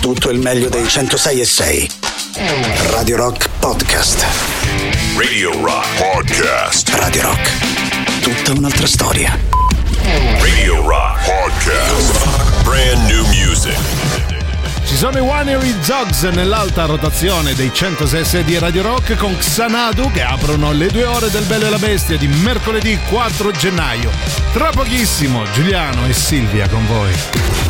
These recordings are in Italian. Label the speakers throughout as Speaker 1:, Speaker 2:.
Speaker 1: tutto il meglio dei 106 e 6. Radio Rock Podcast.
Speaker 2: Radio Rock Podcast.
Speaker 1: Radio Rock. Tutta un'altra storia.
Speaker 2: Radio Rock Podcast. Brand new music.
Speaker 3: Ci sono i Winery Zogs nell'alta rotazione dei 106 di Radio Rock con Xanadu che aprono le due ore del Bello e la Bestia di mercoledì 4 gennaio. Tra pochissimo Giuliano e Silvia con voi.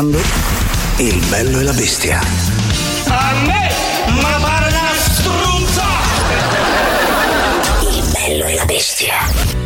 Speaker 1: Ascoltando Il bello e la bestia.
Speaker 4: A me, ma pare una struzza!
Speaker 1: Il bello e la bestia.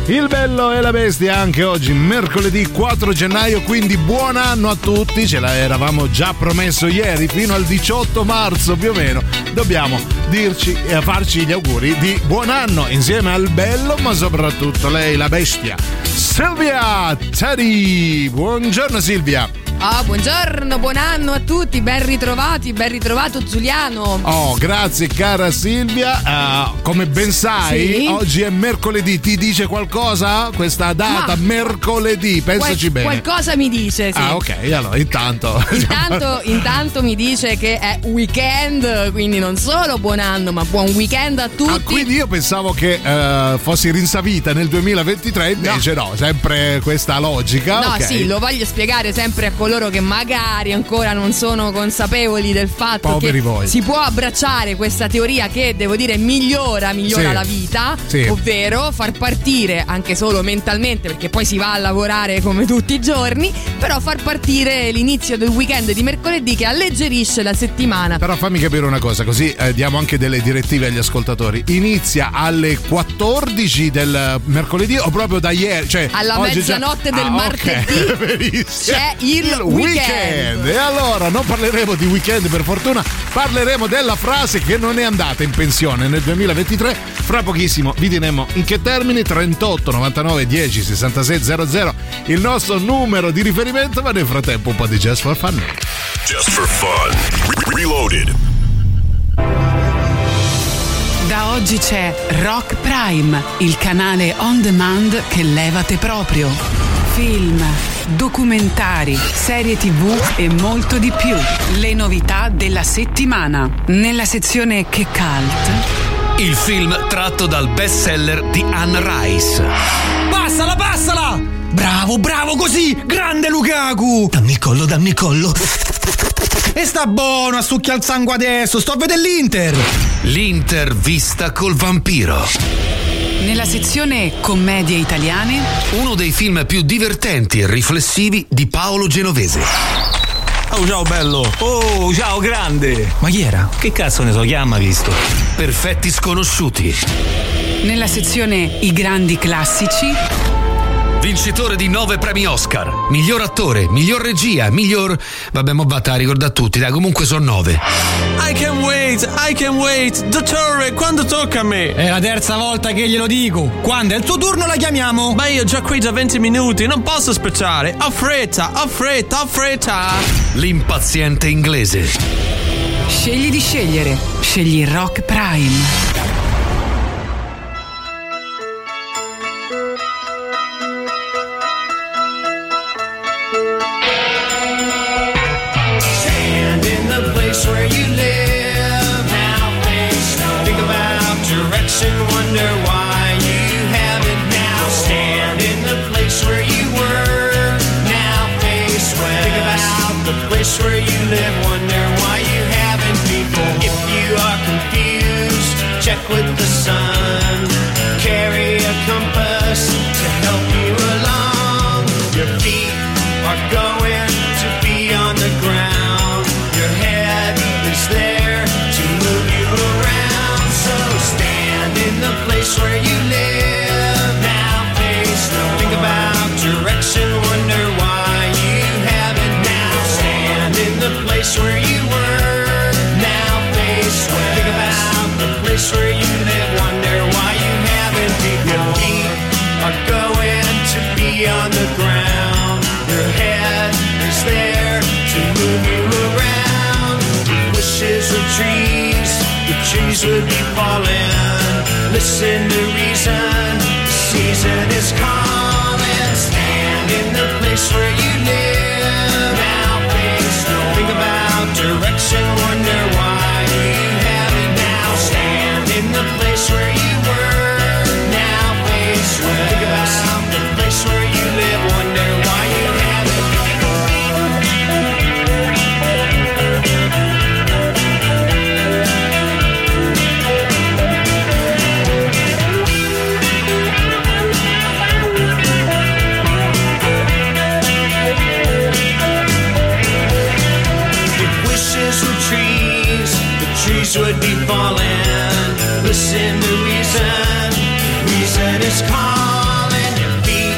Speaker 3: Il bello e la bestia anche oggi, mercoledì 4 gennaio, quindi buon anno a tutti, ce l'eravamo già promesso ieri, fino al 18 marzo più o meno. Dobbiamo dirci e farci gli auguri di buon anno insieme al bello, ma soprattutto lei, la bestia. Silvia Teddy, buongiorno Silvia.
Speaker 5: Ah, buongiorno, buon anno a tutti, ben ritrovati, ben ritrovato Giuliano.
Speaker 3: Oh, grazie cara Silvia. Uh, come ben sai,
Speaker 5: Sì.
Speaker 3: oggi è mercoledì. Ti dice qualcosa questa data?
Speaker 5: Ma-
Speaker 3: mercoledì, pensaci
Speaker 5: Qual-
Speaker 3: bene.
Speaker 5: Qualcosa mi dice, sì.
Speaker 3: Ah, ok, allora intanto.
Speaker 5: Intanto, intanto mi dice che è weekend, quindi non solo buon anno, ma buon weekend a tutti.
Speaker 3: Ah, quindi io pensavo che eh, fossi rinsavita nel 2023, invece no, sempre questa logica.
Speaker 5: No,
Speaker 3: ok.
Speaker 5: sì, lo voglio spiegare sempre a coloro che magari ancora non sono consapevoli del fatto
Speaker 3: Poveri
Speaker 5: che
Speaker 3: voi.
Speaker 5: si può abbracciare questa teoria che devo dire migliora, migliora
Speaker 3: Sì.
Speaker 5: la vita,
Speaker 3: Sì.
Speaker 5: ovvero far partire anche solo mentalmente, perché poi si va a lavorare come tutti i giorni, però far partire l'inizio del weekend di mercoledì che alleggerisce la settimana.
Speaker 3: Però fammi capire una cosa, così eh, diamo anche delle direttive agli ascoltatori. Inizia alle 14 del mercoledì o proprio da ieri? Cioè,
Speaker 5: Alla
Speaker 3: oggi già-
Speaker 5: mezzanotte del
Speaker 3: Ah,
Speaker 5: martedì
Speaker 3: benissimo.
Speaker 5: c'è il weekend.
Speaker 3: E allora non parleremo di weekend per fortuna, parleremo della frase che non è andata in pensione nel 2023. Fra pochissimo vi diremo in che termini 38 99 10 66 00 il nostro numero di riferimento, ma nel frattempo un po' di Just for Fun.
Speaker 2: Just for fun. Re- reloaded.
Speaker 6: Da oggi c'è Rock Prime, il canale on demand che levate proprio. Film, documentari, serie tv e molto di più. Le novità della settimana. Nella sezione Che Cult.
Speaker 7: Il film tratto dal bestseller di Anne Rice.
Speaker 8: Passala, passala! Bravo, bravo, così! Grande Lukaku! Dammi il collo, dammi il collo. E sta buono a succhiare il sangue adesso, sto a vedere l'Inter!
Speaker 7: L'Inter vista col vampiro.
Speaker 6: Nella sezione Commedie italiane.
Speaker 7: Uno dei film più divertenti e riflessivi di Paolo Genovese.
Speaker 8: Oh, ciao bello! Oh, ciao grande! Ma chi era? Che cazzo ne so, chiama visto?
Speaker 7: Perfetti sconosciuti.
Speaker 6: Nella sezione I grandi classici.
Speaker 7: Vincitore di nove premi Oscar. Miglior attore, miglior regia, miglior. Vabbè, mo batta a ricordare a tutti, dai, comunque sono nove.
Speaker 9: I can wait, I can wait. Dottore, quando tocca a me?
Speaker 8: È la terza volta che glielo dico. Quando è il tuo turno la chiamiamo.
Speaker 9: Ma io già qui da 20 minuti, non posso aspettare. Ho fretta, ho fretta, ho fretta.
Speaker 7: L'impaziente inglese.
Speaker 6: Scegli di scegliere. Scegli Rock Prime.
Speaker 4: Live, wonder why you haven't people. If you are confused, check with the sun. On the ground. Your head is there to move you around. Wishes were trees, the trees would be falling. Listen to reason, the season is calling. Stand in the place where you live. Now face. Think about direction, wonder why you haven't now. Stand in the place where Listen to reason, reason is calling. Your feet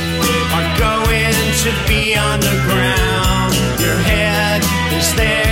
Speaker 4: are going to be on the ground. Your head is there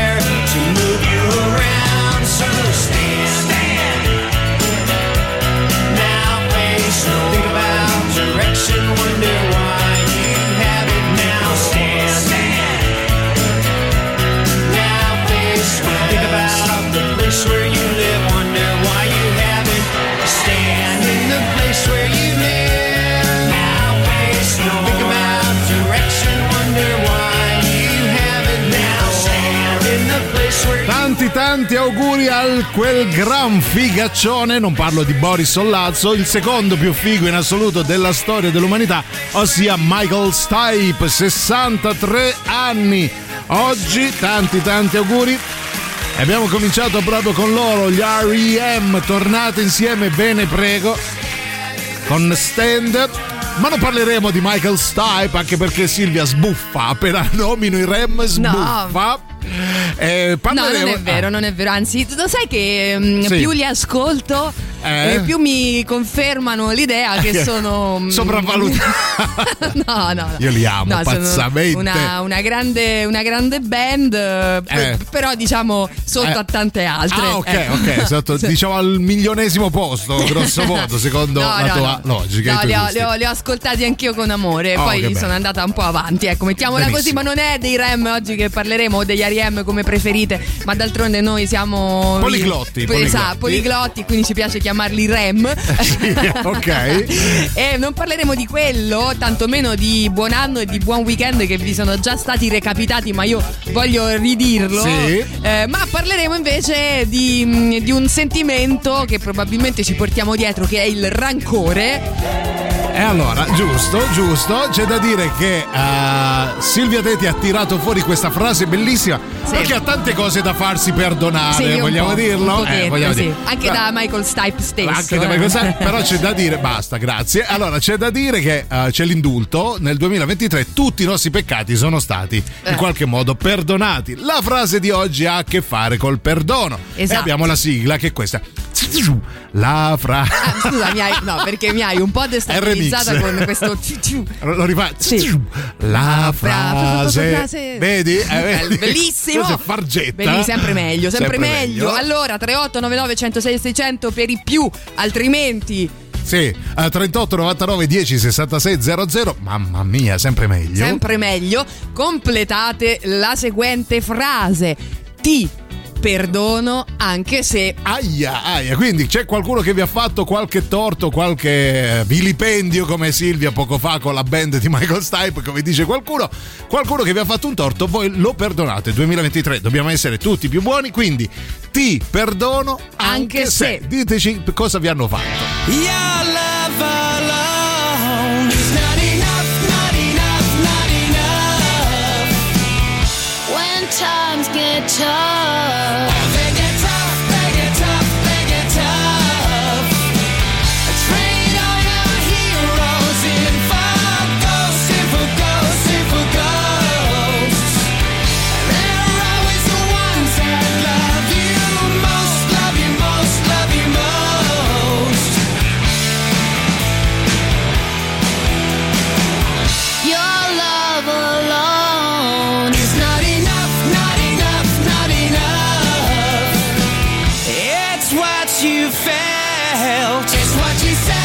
Speaker 3: tanti auguri al quel gran figaccione, non parlo di Boris Sollazzo, il secondo più figo in assoluto della storia dell'umanità, ossia Michael Stipe, 63 anni. Oggi tanti tanti auguri. E Abbiamo cominciato proprio con loro, gli R.E.M. Tornate insieme, bene prego, con Stand. Ma non parleremo di Michael Stipe, anche perché Silvia sbuffa appena nomino i Rem, sbuffa. Eh,
Speaker 5: No,
Speaker 3: parleremo-
Speaker 5: non è vero, non è vero. Anzi, lo sai che mm,
Speaker 3: Sì.
Speaker 5: più li ascolto,
Speaker 3: Eh?
Speaker 5: eh, più mi confermano l'idea che sono. mm,
Speaker 3: sopravvalutati.
Speaker 5: no, no, no.
Speaker 3: Io li amo
Speaker 5: No,
Speaker 3: pazzamente.
Speaker 5: Una, una grande, una grande band, eh,
Speaker 3: Eh.
Speaker 5: però diciamo sotto
Speaker 3: Eh.
Speaker 5: a tante altre.
Speaker 3: Ah, ok,
Speaker 5: ecco.
Speaker 3: ok, sotto, diciamo al milionesimo posto, grosso modo, secondo
Speaker 5: No,
Speaker 3: la
Speaker 5: no,
Speaker 3: tua
Speaker 5: no.
Speaker 3: logica. i
Speaker 5: No, li ho, li ho- li ho ascoltati anch'io con amore.
Speaker 3: Oh,
Speaker 5: poi
Speaker 3: bello.
Speaker 5: sono andata un po' avanti. Ecco, mettiamola così,
Speaker 3: Benissimo.
Speaker 5: ma non è dei Rem oggi che parleremo o degli R.E.M. come preferite. Ma d'altronde noi siamo.
Speaker 3: Poliglotti,
Speaker 5: Esatto,
Speaker 3: poliglotti.
Speaker 5: poliglotti, quindi ci piace chiamarli Rem.
Speaker 3: Sì, ok.
Speaker 5: e non parleremo di quello, tantomeno di buon anno e di buon weekend che vi sono già stati recapitati, ma io voglio ridirlo.
Speaker 3: Sì.
Speaker 5: Eh, ma parleremo invece di, mh, di un sentimento che probabilmente ci portiamo dietro, che è il rancore.
Speaker 3: E allora, giusto, giusto, c'è da dire che eh, Silvia Teti ha tirato fuori questa frase bellissima
Speaker 5: Sì.
Speaker 3: perché ha tante cose da farsi perdonare,
Speaker 5: Sì,
Speaker 3: vogliamo dirlo?
Speaker 5: pochetto,
Speaker 3: Eh, vogliamo
Speaker 5: sì.
Speaker 3: dire.
Speaker 5: Anche
Speaker 3: Però-
Speaker 5: da Michael Stipe stesso.
Speaker 3: Anche da
Speaker 5: eh.
Speaker 3: Michael Stipe, però c'è da dire, basta, grazie. Allora, c'è da dire che eh, c'è l'indulto. Nel 2023 tutti i nostri peccati sono stati
Speaker 5: Eh.
Speaker 3: in qualche modo perdonati. La frase di oggi ha a che fare col perdono.
Speaker 5: Esatto.
Speaker 3: E abbiamo la sigla che è questa. La frase.
Speaker 5: Ah, scusa, mi hai, no, perché mi hai un po' destabilizzata con questo.
Speaker 3: Lo rifà.
Speaker 5: Sì.
Speaker 3: La
Speaker 5: Fra-
Speaker 3: frase. Vedi? Eh, vedi?
Speaker 5: Bellissimo.
Speaker 3: Questa è fargetta.
Speaker 5: Bellissimo, sempre meglio, sempre, meglio. Allora, 3899 106 600 per i più, altrimenti
Speaker 3: Sì, eh, 38 99 10 66 00. Mamma mia, sempre meglio.
Speaker 5: sempre meglio. Completate la seguente frase. Ti perdono anche se
Speaker 3: Aia, aia, quindi c'è qualcuno che vi ha fatto qualche torto, qualche vilipendio come Silvia poco fa con la band di Michael Stipe, come dice qualcuno, qualcuno che vi ha fatto un torto, voi lo perdonate. 2023 dobbiamo essere tutti più buoni, quindi ti perdono anche,
Speaker 5: Anche
Speaker 3: se.
Speaker 5: se.
Speaker 3: Diteci cosa vi hanno fatto.
Speaker 4: Your love alone is not enough, not enough, not enough.
Speaker 10: When times get tough,
Speaker 4: what you said,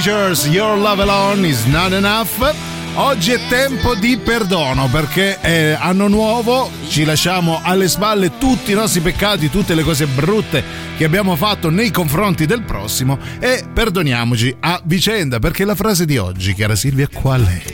Speaker 3: Preachers, Your Love Alone is Not Enough. Oggi è tempo di perdono perché è anno nuovo, ci lasciamo alle spalle tutti i nostri peccati, tutte le cose brutte che abbiamo fatto nei confronti del prossimo e perdoniamoci a vicenda perché la frase di oggi, cara Silvia, qual è?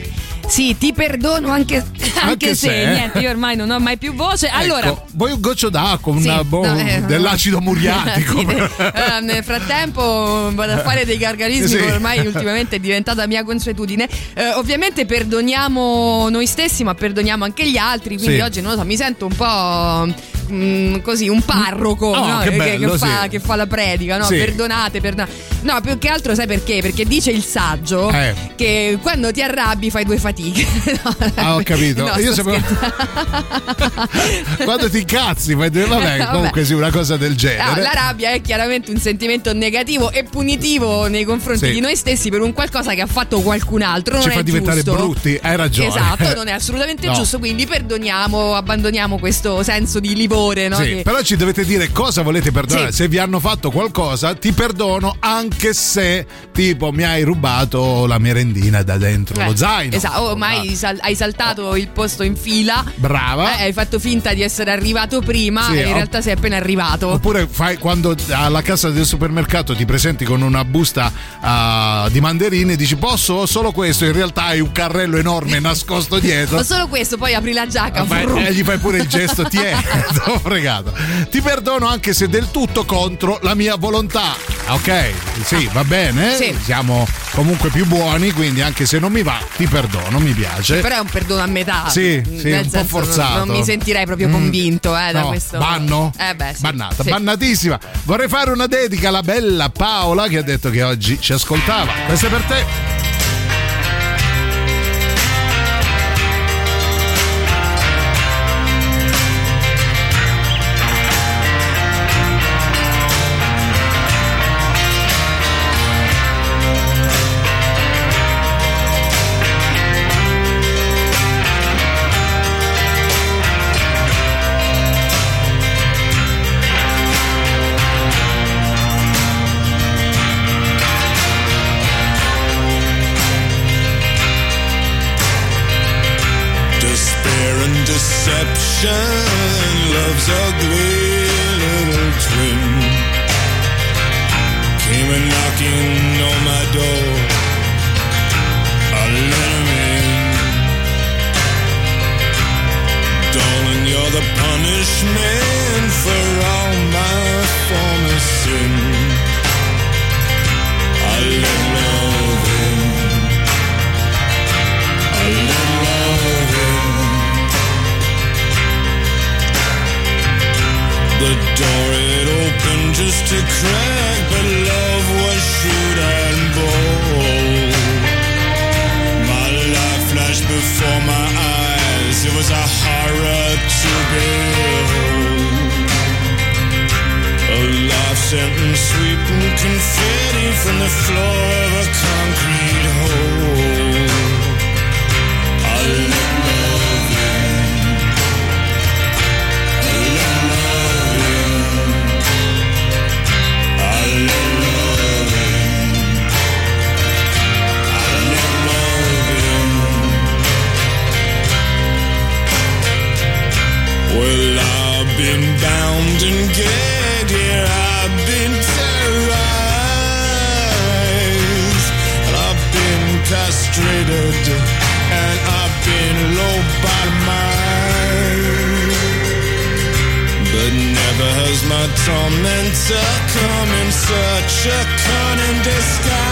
Speaker 5: Sì, ti perdono anche, anche, se,
Speaker 3: se, eh.
Speaker 5: niente, io ormai non ho mai più voce. Allora,
Speaker 3: Ecco, vuoi un goccio d'acqua, una
Speaker 5: Sì,
Speaker 3: boh,
Speaker 5: no, eh,
Speaker 3: dell'acido muriatico?
Speaker 5: Sì, eh, nel frattempo vado a fare dei gargarismi
Speaker 3: Sì.
Speaker 5: che ormai ultimamente è diventata mia consuetudine. Eh, ovviamente perdoniamo noi stessi, ma perdoniamo anche gli altri. Quindi
Speaker 3: Sì.
Speaker 5: oggi non lo so, mi sento un po' mm, così, un parroco
Speaker 3: Oh,
Speaker 5: no?
Speaker 3: che bello,
Speaker 5: fa,
Speaker 3: sì.
Speaker 5: che fa la predica, no?
Speaker 3: Sì.
Speaker 5: Perdonate, perdonate. No, più che altro sai perché? Perché dice il saggio
Speaker 3: Eh.
Speaker 5: che quando ti arrabbi fai due fatiche. No,
Speaker 3: Ah, ho capito.
Speaker 5: no,
Speaker 3: Io sapevo- Quando ti incazzi, fai dire, vabbè,
Speaker 5: Vabbè.
Speaker 3: comunque sì, una cosa del
Speaker 5: No,
Speaker 3: genere.
Speaker 5: la rabbia è chiaramente un sentimento negativo e punitivo nei confronti
Speaker 3: Sì.
Speaker 5: di noi stessi per un qualcosa che ha fatto qualcun altro. Non
Speaker 3: Ci fa diventare
Speaker 5: giusto.
Speaker 3: brutti, hai ragione.
Speaker 5: Esatto, non è assolutamente
Speaker 3: No.
Speaker 5: giusto. Quindi perdoniamo, abbandoniamo questo senso di livore. No?
Speaker 3: Sì,
Speaker 5: che-
Speaker 3: però ci dovete dire cosa volete perdonare.
Speaker 5: Sì.
Speaker 3: Se vi hanno fatto qualcosa, ti perdono anche se tipo mi hai rubato la merendina da dentro
Speaker 5: Eh,
Speaker 3: lo zaino.
Speaker 5: Esatto, o mai sal- hai saltato il posto in fila.
Speaker 3: Brava.
Speaker 5: eh, hai fatto finta di essere arrivato prima
Speaker 3: Sì,
Speaker 5: e in
Speaker 3: o-
Speaker 5: realtà sei appena arrivato.
Speaker 3: Oppure fai quando alla cassa del supermercato ti presenti con una busta ah, di mandarine e dici posso Ho solo questo, in realtà hai un carrello enorme nascosto dietro.
Speaker 5: Ma solo questo, poi apri la giacca. Brum.
Speaker 3: e gli fai pure il gesto, ti è, t'ho fregato. Ti perdono anche se del tutto contro la mia volontà. Ok, sì, va bene.
Speaker 5: Sì.
Speaker 3: Siamo comunque più buoni, quindi anche se non mi va, ti perdono, mi piace.
Speaker 5: Però è un perdono a metà.
Speaker 3: Sì, sì, un po'
Speaker 5: senso, non-
Speaker 3: forzato.
Speaker 5: Non, mi sentirei proprio
Speaker 3: Mm.
Speaker 5: convinto eh, da
Speaker 3: No,
Speaker 5: questo.
Speaker 3: Banno?
Speaker 5: Eh beh, sì.
Speaker 3: Bannata,
Speaker 5: Sì.
Speaker 3: bannatissima. Vorrei fare una dedica alla bella Paola che ha detto che oggi ci ascoltava. Questa è per te.
Speaker 11: Castrated, and I've been low by bottomized. But never has my tormentor come in such a cunning disguise.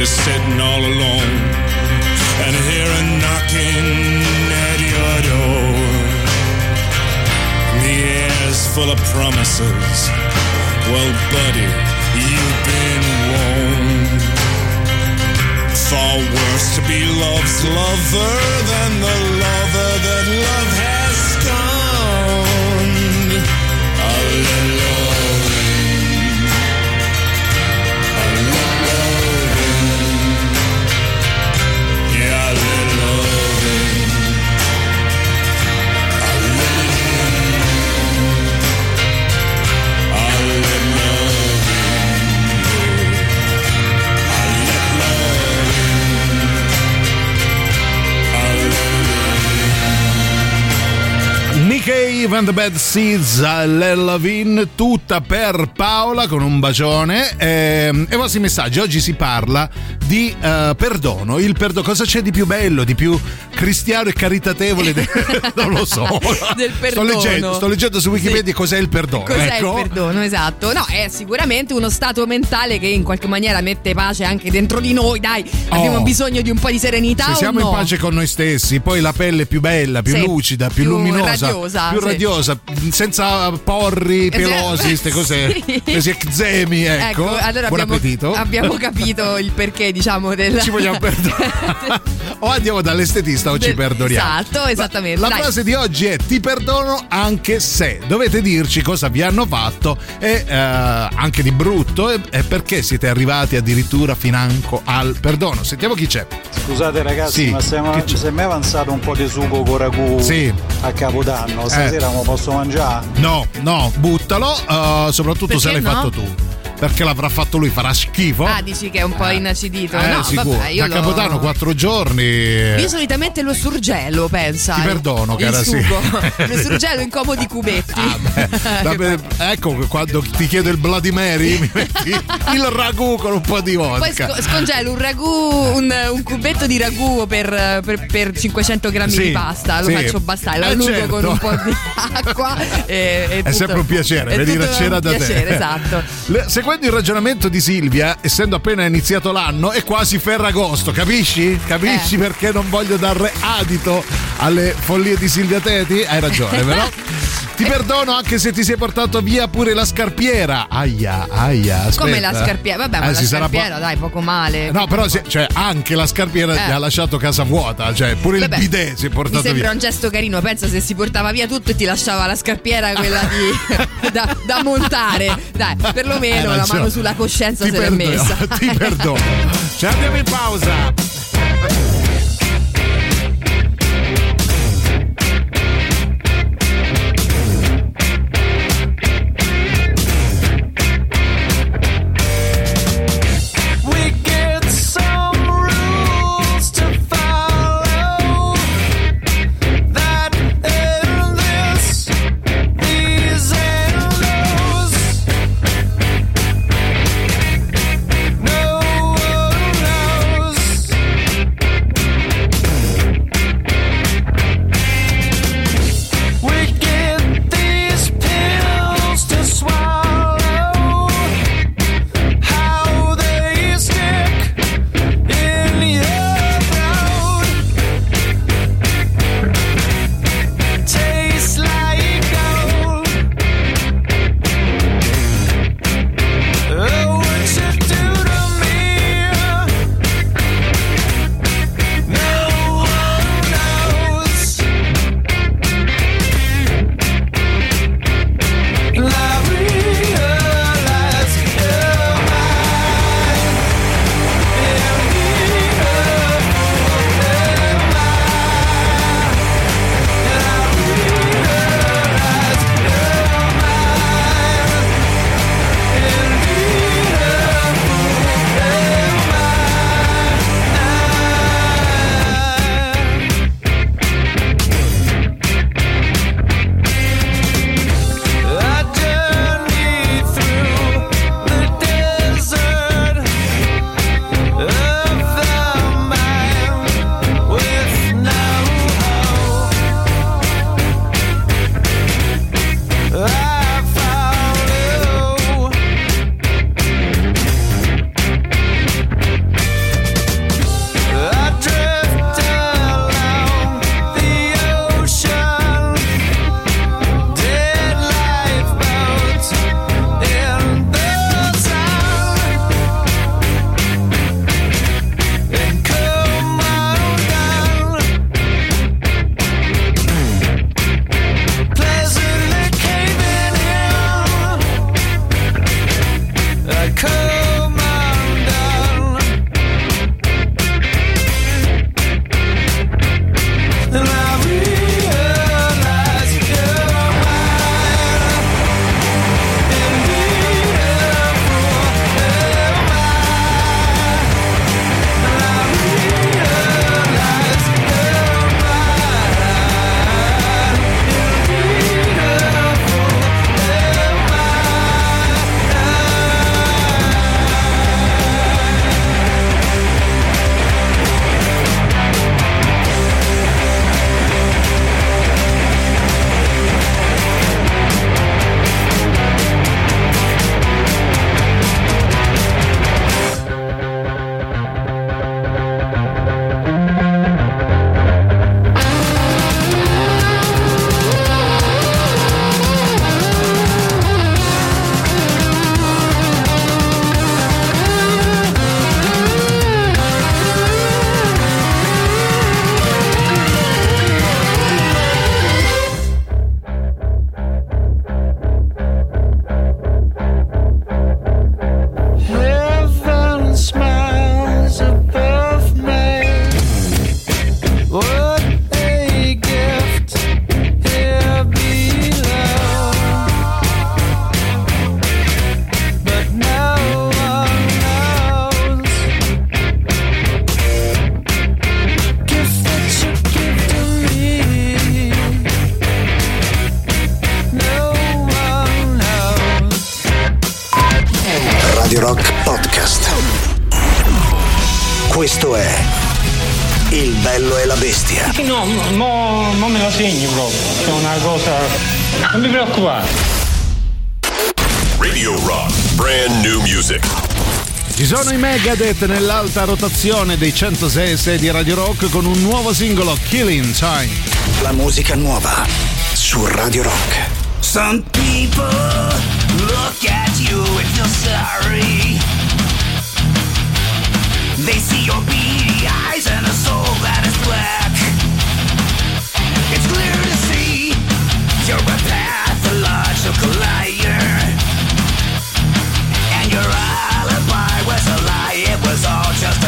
Speaker 11: You're sitting all alone and hear a knocking at your door. The air's full of promises. Well, buddy, you've been warned. Far worse to be love's lover than the
Speaker 3: Nikkei and the Bad Seeds all'Ellavin, tutta per Paola con un bacione. ehm, E, i vostri messaggi. Oggi si parla di eh, perdono. Il perdono, cosa c'è di più bello, di più cristiano e caritatevole? de- non lo so.
Speaker 5: Del
Speaker 3: Sto
Speaker 5: perdono.
Speaker 3: leggendo, sto leggendo su Wikipedia cos'è il perdono.
Speaker 5: Cos'è
Speaker 3: ecco.
Speaker 5: il perdono? Esatto. No, è sicuramente uno stato mentale che in qualche maniera mette pace anche dentro di noi. Dai, abbiamo
Speaker 3: Oh.
Speaker 5: bisogno di un po' di serenità.
Speaker 3: Se siamo
Speaker 5: no?
Speaker 3: in pace con noi stessi, poi la pelle è più bella, più
Speaker 5: Sì,
Speaker 3: lucida, più,
Speaker 5: più
Speaker 3: luminosa,
Speaker 5: radiosa,
Speaker 3: più
Speaker 5: sì.
Speaker 3: radiosa, senza porri pelosi, queste cose,
Speaker 5: Sì.
Speaker 3: questi eczemi, ecco.
Speaker 5: allora
Speaker 3: Buon
Speaker 5: abbiamo,
Speaker 3: appetito.
Speaker 5: abbiamo capito il perché, diciamo, del.
Speaker 3: Ci vogliamo perdonare. o andiamo dall'estetista o ci perdoniamo.
Speaker 5: Esatto, esattamente.
Speaker 3: La
Speaker 5: Dai.
Speaker 3: frase di oggi è ti perdono anche se. Dovete dirci cosa vi hanno fatto e eh, anche di brutto e, e perché siete arrivati addirittura financo al perdono. Sentiamo chi c'è.
Speaker 12: Scusate ragazzi,
Speaker 3: Sì,
Speaker 12: ma siamo, se mi è avanzato un po' di sugo con ragù
Speaker 3: Sì.
Speaker 12: a capodanno, stasera
Speaker 3: Eh.
Speaker 12: lo posso mangiare?
Speaker 3: No, no, buttalo, eh, soprattutto se
Speaker 5: Perché
Speaker 3: l'hai
Speaker 5: no?
Speaker 3: fatto tu. Perché l'avrà fatto lui, farà schifo.
Speaker 5: Ah, dici che è un po' inacidito.
Speaker 3: Eh,
Speaker 5: no,
Speaker 3: sicuro.
Speaker 5: vabbè, io
Speaker 3: da
Speaker 5: lo-
Speaker 3: Capodanno quattro giorni.
Speaker 5: Io solitamente lo surgelo, pensa.
Speaker 3: Ti perdono,
Speaker 5: il
Speaker 3: cara, sì.
Speaker 5: sugo. lo surgelo in comodi cubetti.
Speaker 3: Vabbè, ecco quando ti chiedo il Bloody Mary mi metti il ragù con un po' di
Speaker 5: Poi
Speaker 3: vodka.
Speaker 5: sco- scongelo un ragù, un, un cubetto di ragù per, per- per 500 grammi
Speaker 3: Sì,
Speaker 5: di pasta, lo
Speaker 3: sì.
Speaker 5: faccio bastare, lo
Speaker 3: Eh,
Speaker 5: allungo
Speaker 3: certo.
Speaker 5: con un po' di acqua. E, e
Speaker 3: È
Speaker 5: tutto-
Speaker 3: sempre un piacere
Speaker 5: è
Speaker 3: venire a cena
Speaker 5: un
Speaker 3: da
Speaker 5: piacere,
Speaker 3: te.
Speaker 5: Esatto.
Speaker 3: Le- Seguendo il ragionamento di Silvia, essendo appena iniziato l'anno, è quasi Ferragosto, capisci? Capisci
Speaker 5: Eh.
Speaker 3: perché non voglio dare adito alle follie di Silvia Teti? Hai ragione, però. Ti perdono anche se ti sei portato via pure la scarpiera. Aia, aia. Aspetta.
Speaker 5: Come la scarpiera? Vabbè, ma
Speaker 3: Eh,
Speaker 5: la
Speaker 3: si sarà po-
Speaker 5: scarpiera, dai, poco male.
Speaker 3: No, però si- cioè, anche la scarpiera
Speaker 5: Eh.
Speaker 3: gli ha lasciato casa vuota, cioè pure
Speaker 5: Vabbè,
Speaker 3: il bidet si è
Speaker 5: Mi
Speaker 3: portato
Speaker 5: sembra
Speaker 3: via.
Speaker 5: un gesto carino, pensa se si portava via tutto e ti lasciava la scarpiera quella di, da, da montare. Dai, perlomeno
Speaker 3: Hai
Speaker 5: la mano sulla coscienza
Speaker 3: Ti
Speaker 5: se l'è
Speaker 3: perdono,
Speaker 5: messa.
Speaker 3: Ti perdono. Ci andiamo in pausa. alta rotazione dei 106 di Radio Rock con un nuovo singolo Killing Time.
Speaker 13: La musica nuova su Radio Rock.
Speaker 14: Some people look at you and feel sorry. They see your beady eyes and a soul that is black. was all just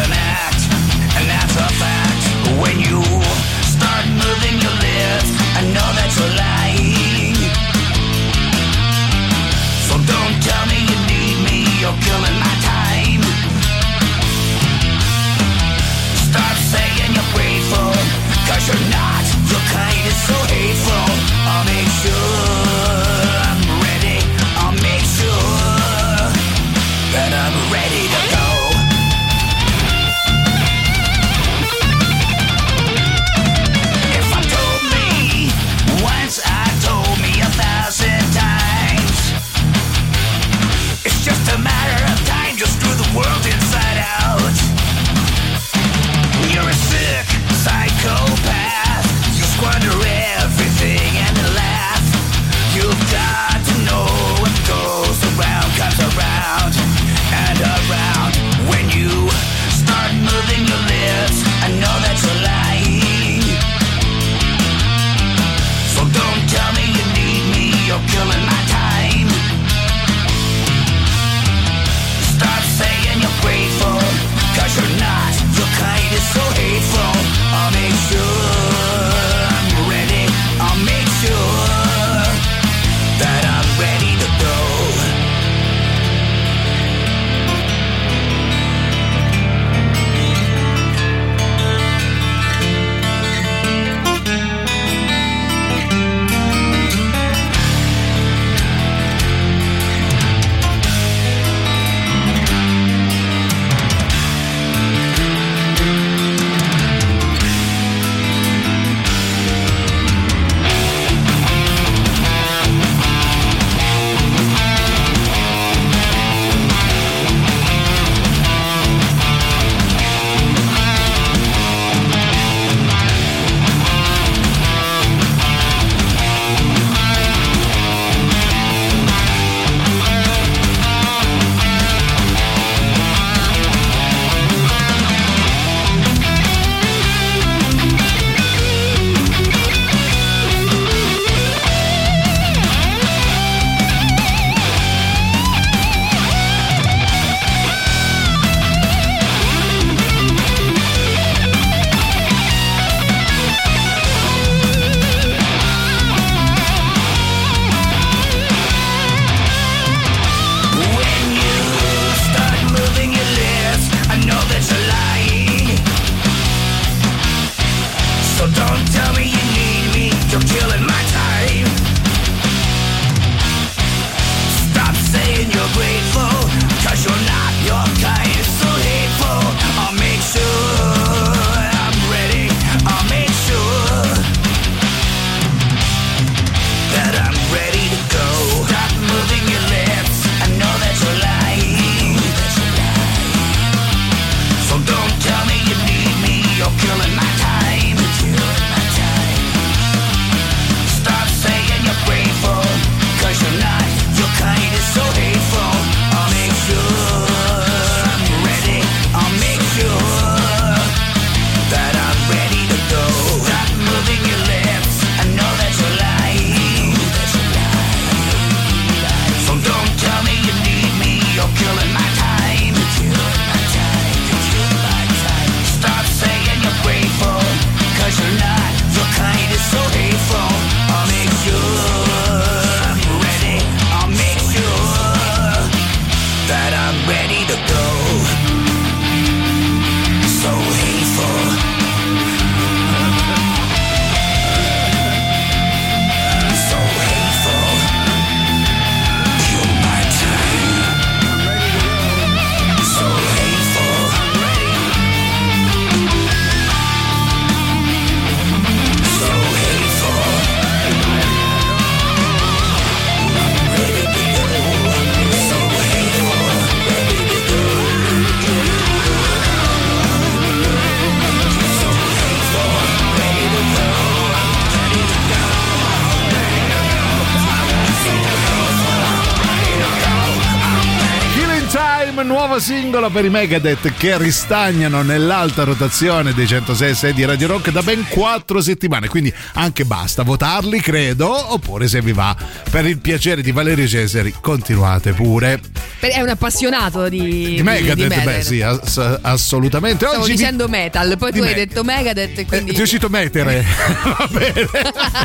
Speaker 3: Prime, nuova singola per i Megadeth che ristagnano nell'alta rotazione dei 106 6 di Radio Rock da ben 4 settimane. Quindi anche basta votarli, credo. Oppure se vi va per il piacere di Valerio Cesari, continuate pure.
Speaker 15: È un appassionato di,
Speaker 3: Di Megadeth,
Speaker 15: di
Speaker 3: beh,
Speaker 15: Megadeth.
Speaker 3: sì, ass- assolutamente.
Speaker 15: Stavo
Speaker 3: Oggi
Speaker 15: dicendo metal, poi
Speaker 3: di
Speaker 15: tu hai
Speaker 3: me-
Speaker 15: detto Megadeth e quindi...
Speaker 3: Ti è uscito metere. va bene.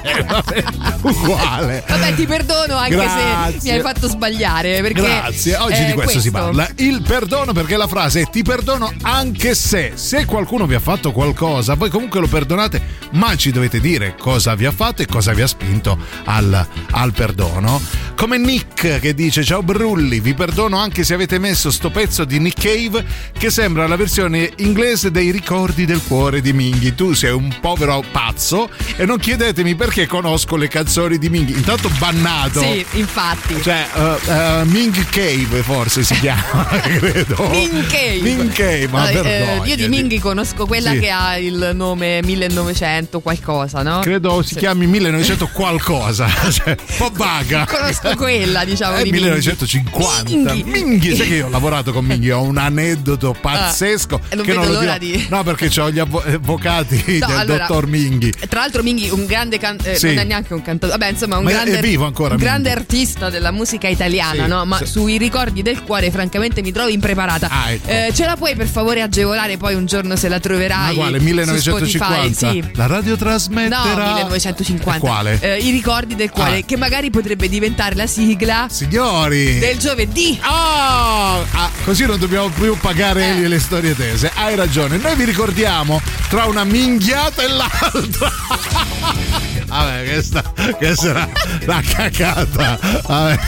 Speaker 3: Eh, va bene. Uguale.
Speaker 15: Vabbè, ti perdono anche se
Speaker 3: Grazie.
Speaker 15: mi hai fatto sbagliare. Perché
Speaker 3: Grazie, oggi
Speaker 15: è
Speaker 3: di questo, si
Speaker 15: questo.
Speaker 3: parla. Il perdono perché la frase è ti perdono anche se. Se qualcuno vi ha fatto qualcosa, voi comunque lo perdonate, ma ci dovete dire cosa vi ha fatto e cosa vi ha spinto al, al perdono. Come Nick che dice ciao Brulli, vi perdono anche se avete messo sto pezzo di Nick Cave che sembra la versione inglese dei ricordi del cuore di Minghi. Tu sei un povero pazzo e non chiedetemi perché conosco le canzoni di Minghi. Intanto bannato.
Speaker 15: Sì, infatti.
Speaker 3: Cioè, uh, uh, Ming Cave forse si chiama, credo.
Speaker 15: Ming Cave,
Speaker 3: ma
Speaker 15: eh, io di Minghi conosco quella
Speaker 3: Sì.
Speaker 15: che ha il nome 1900 qualcosa, no?
Speaker 3: Credo si
Speaker 15: Sì.
Speaker 3: chiami 1900 qualcosa, cioè, un po' vaga.
Speaker 15: Conosco quella, diciamo,
Speaker 3: È
Speaker 15: di Minghi.
Speaker 3: 1950.
Speaker 15: Minghi.
Speaker 3: Minghi, sai che io ho lavorato con Minghi, ho un aneddoto pazzesco.
Speaker 15: e non
Speaker 3: che
Speaker 15: vedo
Speaker 3: lo
Speaker 15: l'ora
Speaker 3: dirò.
Speaker 15: di-
Speaker 3: No, perché ho gli avvo- avvocati
Speaker 15: No,
Speaker 3: del
Speaker 15: allora,
Speaker 3: dottor Minghi.
Speaker 15: Tra l'altro Minghi un grande can- eh,
Speaker 3: Sì.
Speaker 15: non è neanche un cantatore, vabbè insomma un
Speaker 3: Ma
Speaker 15: grande,
Speaker 3: è vivo ancora,
Speaker 15: grande artista della musica italiana, no? Ma sui ricordi del cuore francamente mi trovo impreparata.
Speaker 3: Ah, ecco.
Speaker 15: Eh, ce la puoi per favore agevolare poi un giorno se la troverai?
Speaker 3: Ma quale?
Speaker 15: su
Speaker 3: 1950?
Speaker 15: Spotify? Sì.
Speaker 3: La radio trasmetterà.
Speaker 15: No, 1950.
Speaker 3: Quale?
Speaker 15: Eh, I ricordi del cuore,
Speaker 3: Ah.
Speaker 15: che magari potrebbe diventare la sigla
Speaker 3: Signori!
Speaker 15: del giovedì.
Speaker 3: Ah, ah, così non dobbiamo più pagare
Speaker 15: Eh.
Speaker 3: Le storie tese. Hai ragione. Noi vi ricordiamo tra una minghiata e l'altra. Vabbè, questa, questa era la cacata. Vabbè.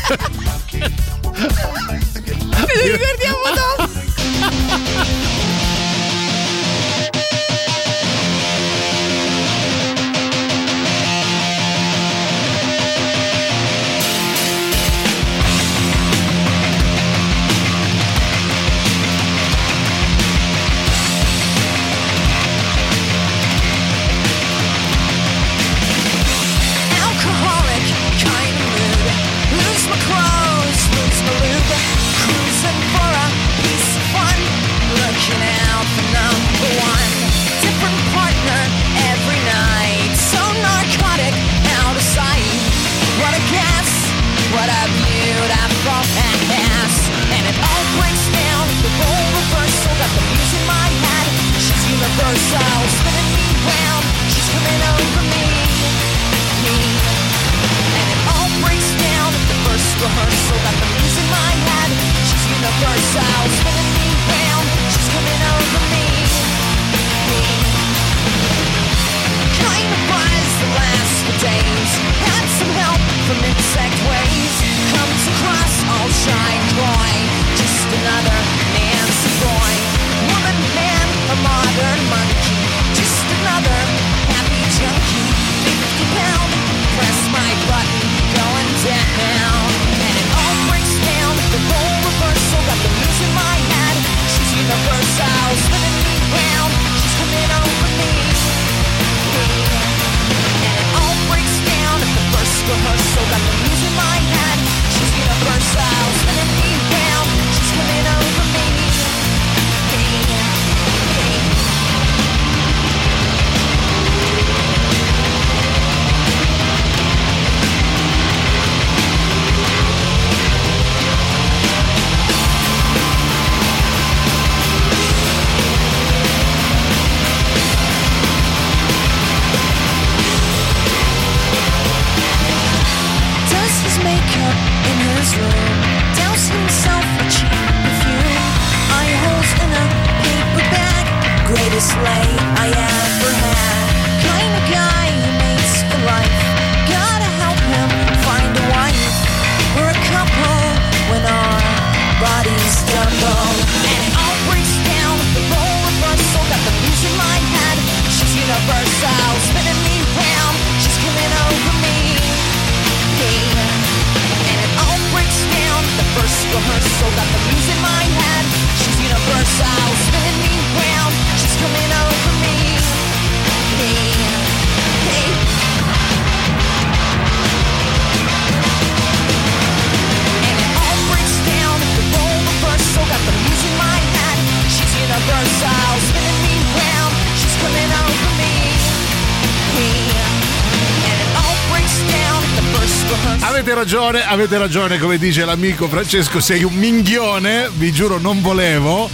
Speaker 15: Me lo ricordiamo dopo.
Speaker 3: Avete ragione, come dice l'amico Francesco, sei un minghione, vi giuro non volevo.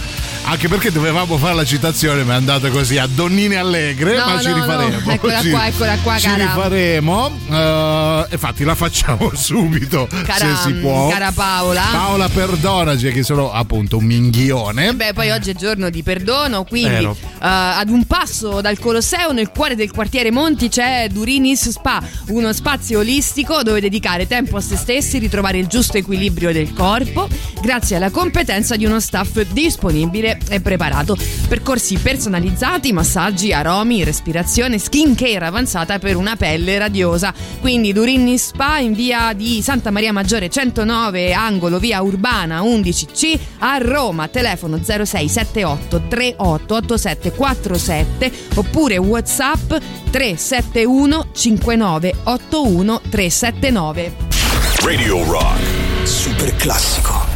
Speaker 3: Anche perché dovevamo fare la citazione, ma è andata così a Donnine Allegre,
Speaker 5: No,
Speaker 3: ma ci
Speaker 5: no, no.
Speaker 3: rifaremo.
Speaker 5: Eccola
Speaker 3: Ci-
Speaker 5: qua, eccola qua,
Speaker 3: Ci
Speaker 5: cara.
Speaker 3: rifaremo. eh, infatti la facciamo subito,
Speaker 5: Cara-
Speaker 3: se si può.
Speaker 5: cara Paola.
Speaker 3: Paola perdonaci che sono appunto un minghione.
Speaker 5: Beh, poi oggi è giorno di perdono, quindi eh, ad un passo dal Colosseo, nel cuore del quartiere Monti, c'è Durinis Spa, uno spazio olistico dove dedicare tempo a se stessi, ritrovare il giusto equilibrio del corpo, grazie alla competenza di uno staff disponibile e preparato. Percorsi personalizzati, massaggi, aromi, respirazione, skin care avanzata per una pelle radiosa. Quindi Durinis Spa in via di Santa Maria Maggiore 109, angolo via Urbana 11C a Roma, telefono 0678 388747 oppure WhatsApp 371 5981 379.
Speaker 2: Radio Rock.
Speaker 16: Super classico.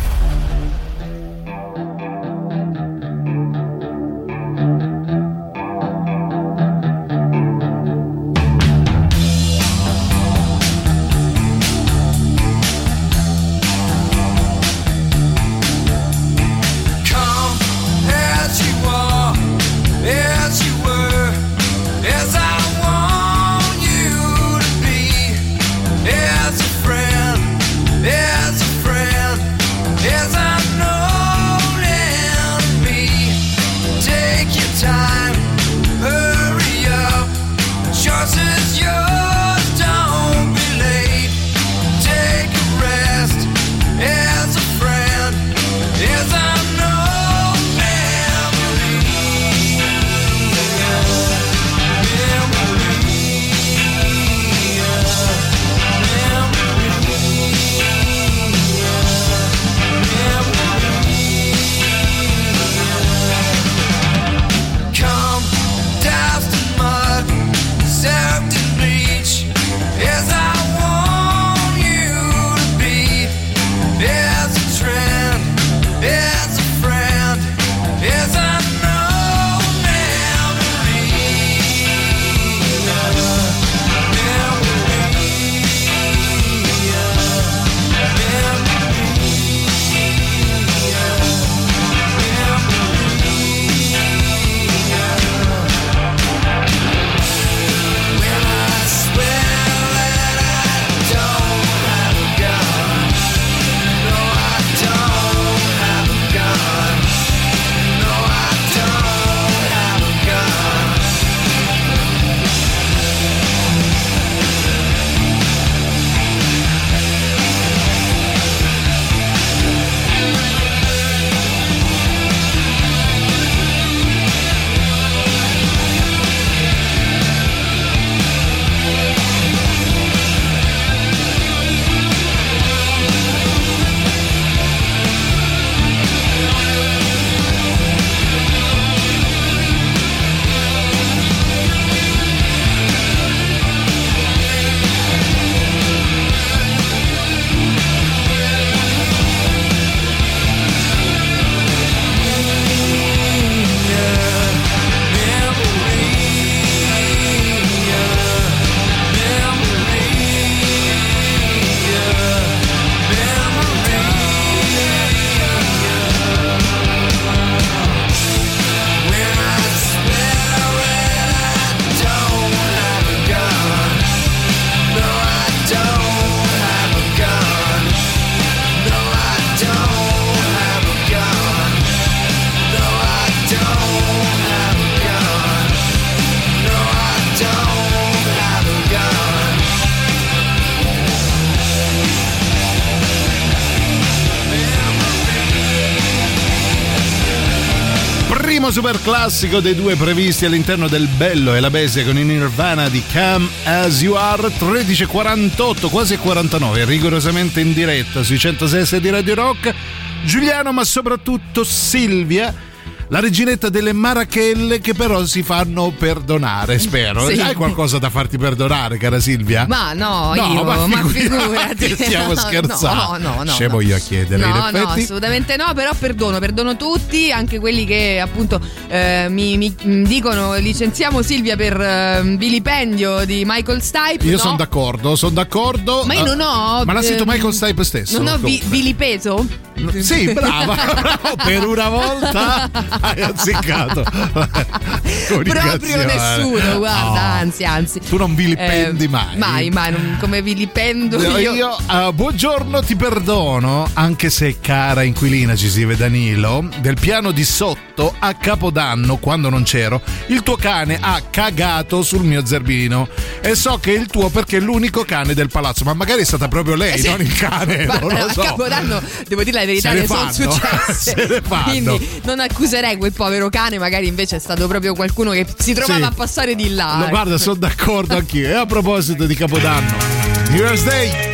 Speaker 3: Classico dei due previsti all'interno del Bello e la Bestia con i Nirvana di Come As You Are 13.48, quasi 49, rigorosamente in diretta sui 106 di Radio Rock. Giuliano, ma soprattutto Silvia la reginetta delle marachelle che però si fanno perdonare, spero.
Speaker 5: Sì.
Speaker 3: Hai qualcosa da farti perdonare, cara Silvia?
Speaker 5: Ma no,
Speaker 3: No,
Speaker 5: io,
Speaker 3: ma
Speaker 5: ma,
Speaker 3: figurati,
Speaker 5: figurati.
Speaker 3: stiamo scherzando.
Speaker 5: No, no, no.
Speaker 3: Scemo
Speaker 5: no.
Speaker 3: io a chiedere,
Speaker 5: No, no, assolutamente no, però perdono, perdono tutti, anche quelli che appunto eh, mi, mi- mi dicono licenziamo Silvia per eh, vilipendio di Michael Stipe.
Speaker 3: Io
Speaker 5: no.
Speaker 3: sono d'accordo, sono d'accordo.
Speaker 5: Ma io non ho.
Speaker 3: Ma l'ha scritto
Speaker 5: ehm,
Speaker 3: Michael Stipe stesso.
Speaker 5: Non ho vi- vilipeso?
Speaker 3: Sì, brava. Per una volta hai azzeccato.
Speaker 5: Proprio nessuno, guarda,
Speaker 3: No.
Speaker 5: anzi, anzi.
Speaker 3: Tu non vilipendi
Speaker 5: Eh,
Speaker 3: mai.
Speaker 5: Mai, mai, non- come vilipendo io.
Speaker 3: Io, eh, buongiorno, ti perdono, anche se cara inquilina ci si vede Danilo, del piano di sotto a Capodanno, quando non c'ero, il tuo cane ha cagato sul mio zerbino. E so che è il tuo perché è l'unico cane del palazzo, ma magari è stata proprio lei,
Speaker 5: Eh sì.
Speaker 3: non il cane,
Speaker 5: Guarda,
Speaker 3: non lo so.
Speaker 5: a Capodanno, devo dire la verità,
Speaker 3: ne
Speaker 5: ne sono successe. Quindi non accuserei quel povero cane, magari invece è stato proprio qualcuno che si trovava
Speaker 3: Sì.
Speaker 5: a passare di là. Ecco.
Speaker 3: guarda, sono d'accordo anch'io. E a proposito di Capodanno, New Year's Day.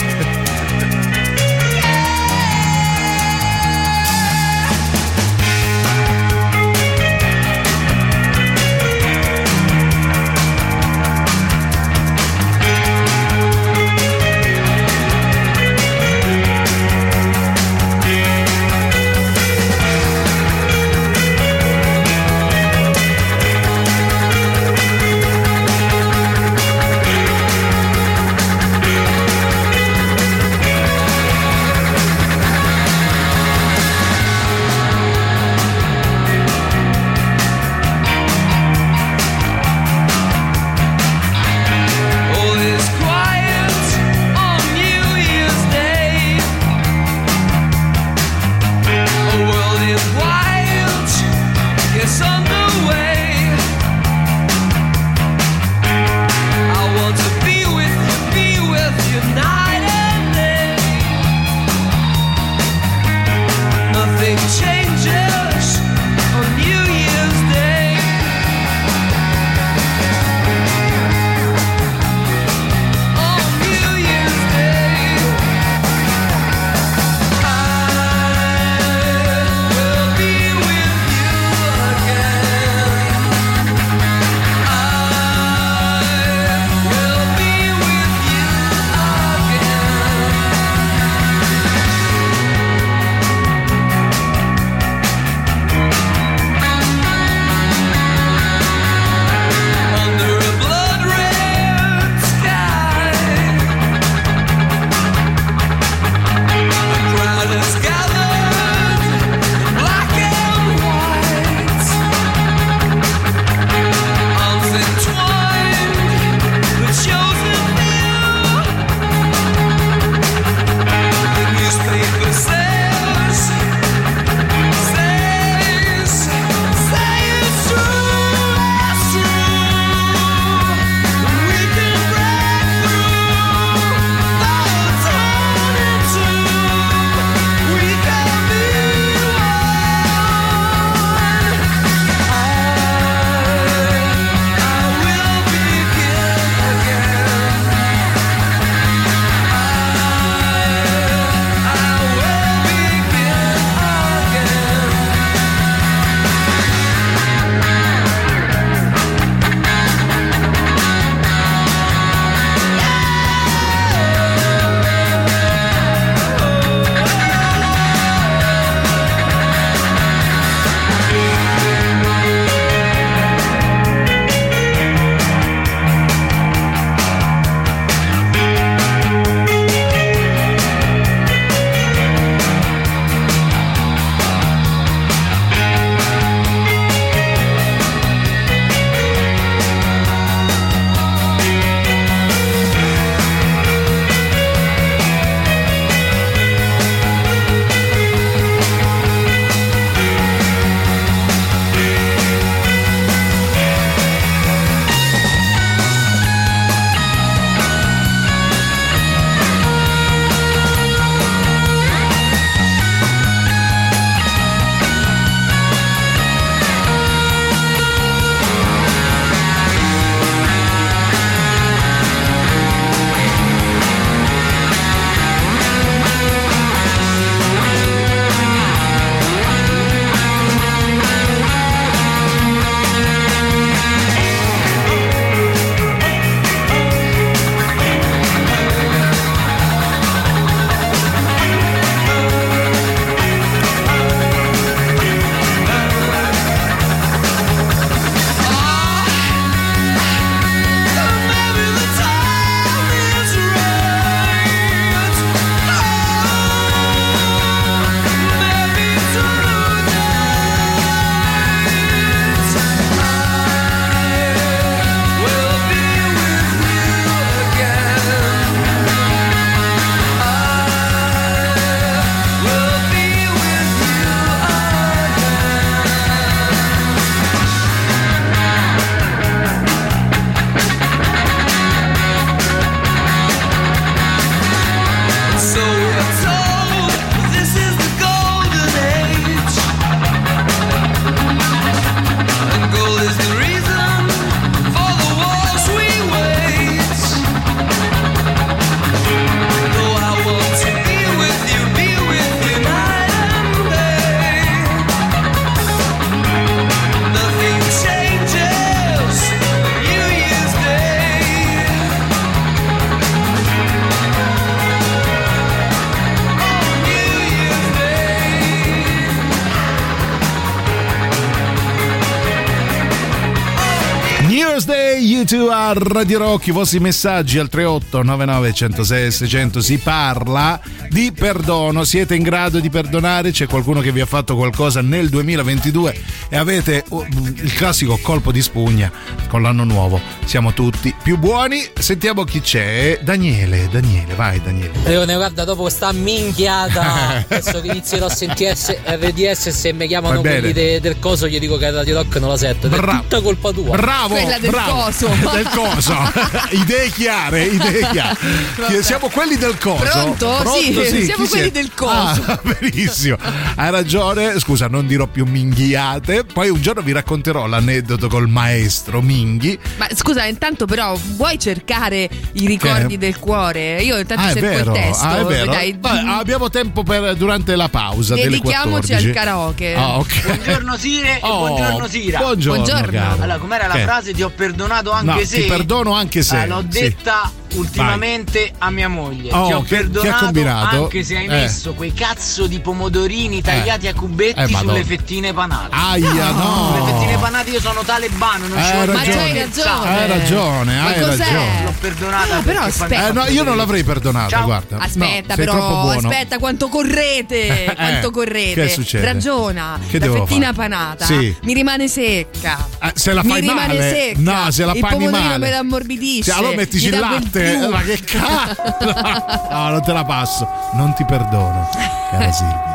Speaker 16: Radio Rock, i vostri messaggi al 38 99 106 600 si parla di perdono, siete in grado di perdonare? C'è qualcuno che vi ha fatto qualcosa nel 2022 e avete uh, il classico colpo di spugna con l'anno nuovo, siamo tutti più buoni, sentiamo chi c'è, Daniele, Daniele, vai Daniele.
Speaker 17: Leone, guarda, dopo questa minchiata, adesso che inizierò a sentire RDS e se mi chiamano quelli de- del coso, io dico che Radio Rock non la sento. Ed È tutta colpa tua.
Speaker 16: Bravo, bravo. del coso. idee chiare, idee chiare.
Speaker 5: Vabbè.
Speaker 16: Siamo quelli del coso.
Speaker 5: Pronto? Sì, siamo
Speaker 16: chi
Speaker 5: quelli
Speaker 16: siete?
Speaker 5: del coso.
Speaker 16: Ah, benissimo. Hai ragione. Scusa, non dirò più minghiate. Poi un giorno vi racconterò l'aneddoto col maestro Minghi.
Speaker 5: Ma scusa, intanto però vuoi cercare i ricordi
Speaker 16: Che?
Speaker 5: del cuore? Io intanto
Speaker 16: Ah,
Speaker 5: cerco
Speaker 16: vero.
Speaker 5: il testo.
Speaker 16: Ah, è vero.
Speaker 5: Dai,
Speaker 16: Vabbè, abbiamo tempo per durante la pausa
Speaker 5: Dedichiamoci
Speaker 16: 14.
Speaker 5: al karaoke.
Speaker 16: Ah, ok.
Speaker 3: Buongiorno Sire e
Speaker 16: Oh,
Speaker 3: buongiorno Sira.
Speaker 16: buongiorno, Buongiorno.
Speaker 3: Allora, com'era la
Speaker 16: Che?
Speaker 3: frase? Ti ho perdonato anche
Speaker 16: No,
Speaker 3: se.
Speaker 16: ti perdono anche se.
Speaker 3: Ah, l'ho
Speaker 16: Sì.
Speaker 3: detta ultimamente a mia moglie.
Speaker 16: Oh,
Speaker 3: ti ho
Speaker 16: che- che
Speaker 3: perdonato
Speaker 16: combinato?
Speaker 3: anche se hai
Speaker 16: Eh.
Speaker 3: messo quei cazzo di pomodorini tagliati a cubetti
Speaker 16: Eh,
Speaker 3: sulle fettine panate.
Speaker 16: Aia, no.
Speaker 3: Sulle fettine panate io sono talebano, non
Speaker 16: Hai
Speaker 3: ci voglio
Speaker 16: ragione.
Speaker 3: neanche
Speaker 16: Ma c'hai ragione. Hai ragione,
Speaker 3: Ma
Speaker 16: hai
Speaker 3: cos'è?
Speaker 16: ragione.
Speaker 3: L'ho perdonata.
Speaker 5: Ah, però aspetta.
Speaker 16: Eh, no, io non l'avrei perdonata,
Speaker 3: Ciao.
Speaker 16: guarda.
Speaker 5: Aspetta,
Speaker 16: No,
Speaker 5: però, aspetta, quanto correte? Quanto correte?
Speaker 16: che succede?
Speaker 5: Ragiona.
Speaker 16: Che
Speaker 5: la fettina
Speaker 16: fare?
Speaker 5: panata
Speaker 16: Sì.
Speaker 5: mi rimane secca.
Speaker 16: Eh, se la
Speaker 5: mi
Speaker 16: fai
Speaker 5: rimane
Speaker 16: male.
Speaker 5: secca.
Speaker 16: No, se la
Speaker 5: il pomodorino
Speaker 16: male.
Speaker 5: me la ammorbidisce.
Speaker 16: Sì, allora mettici
Speaker 5: mi
Speaker 16: il
Speaker 5: dà
Speaker 16: latte.
Speaker 5: più.
Speaker 16: Ma che cazzo? No, non te la passo. Non ti perdono, cara Silvia.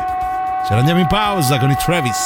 Speaker 16: Ce ne andiamo in pausa con i Travis.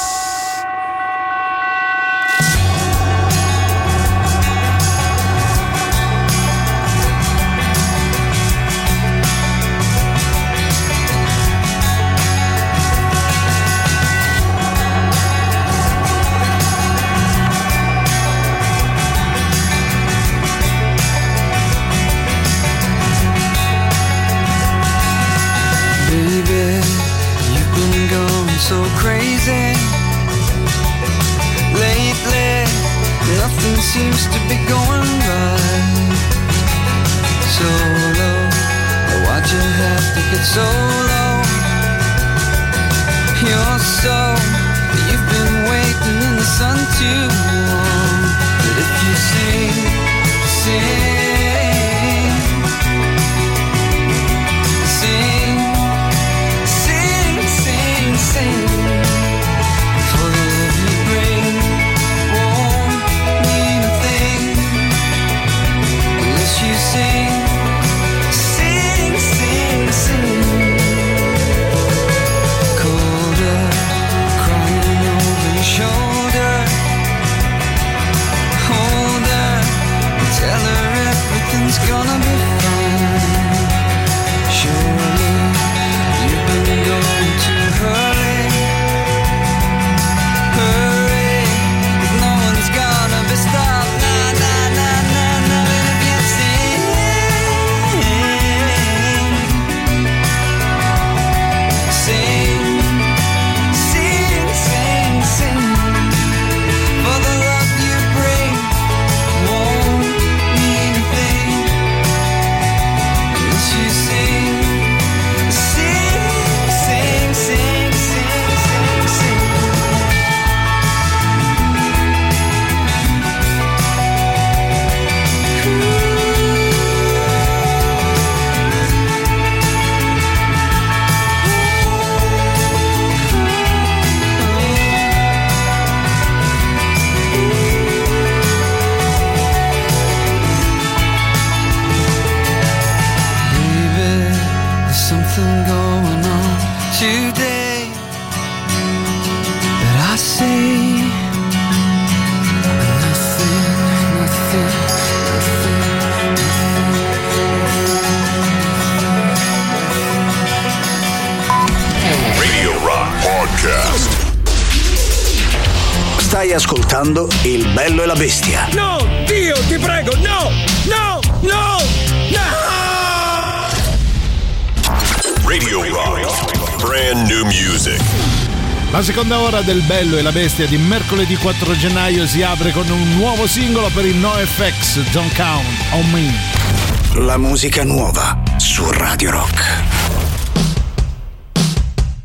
Speaker 16: L'ora del bello e la bestia di mercoledì 4 gennaio si apre con un nuovo singolo per il NoFX, Don't Count on Me.
Speaker 13: La musica nuova su Radio Rock.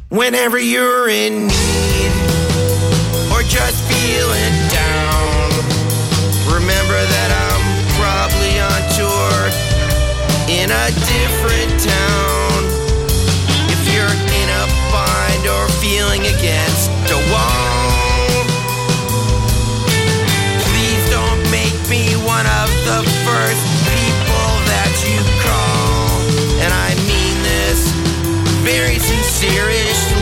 Speaker 12: Whenever you're in need or just feeling down, remember that I'm probably on tour in a different town. serious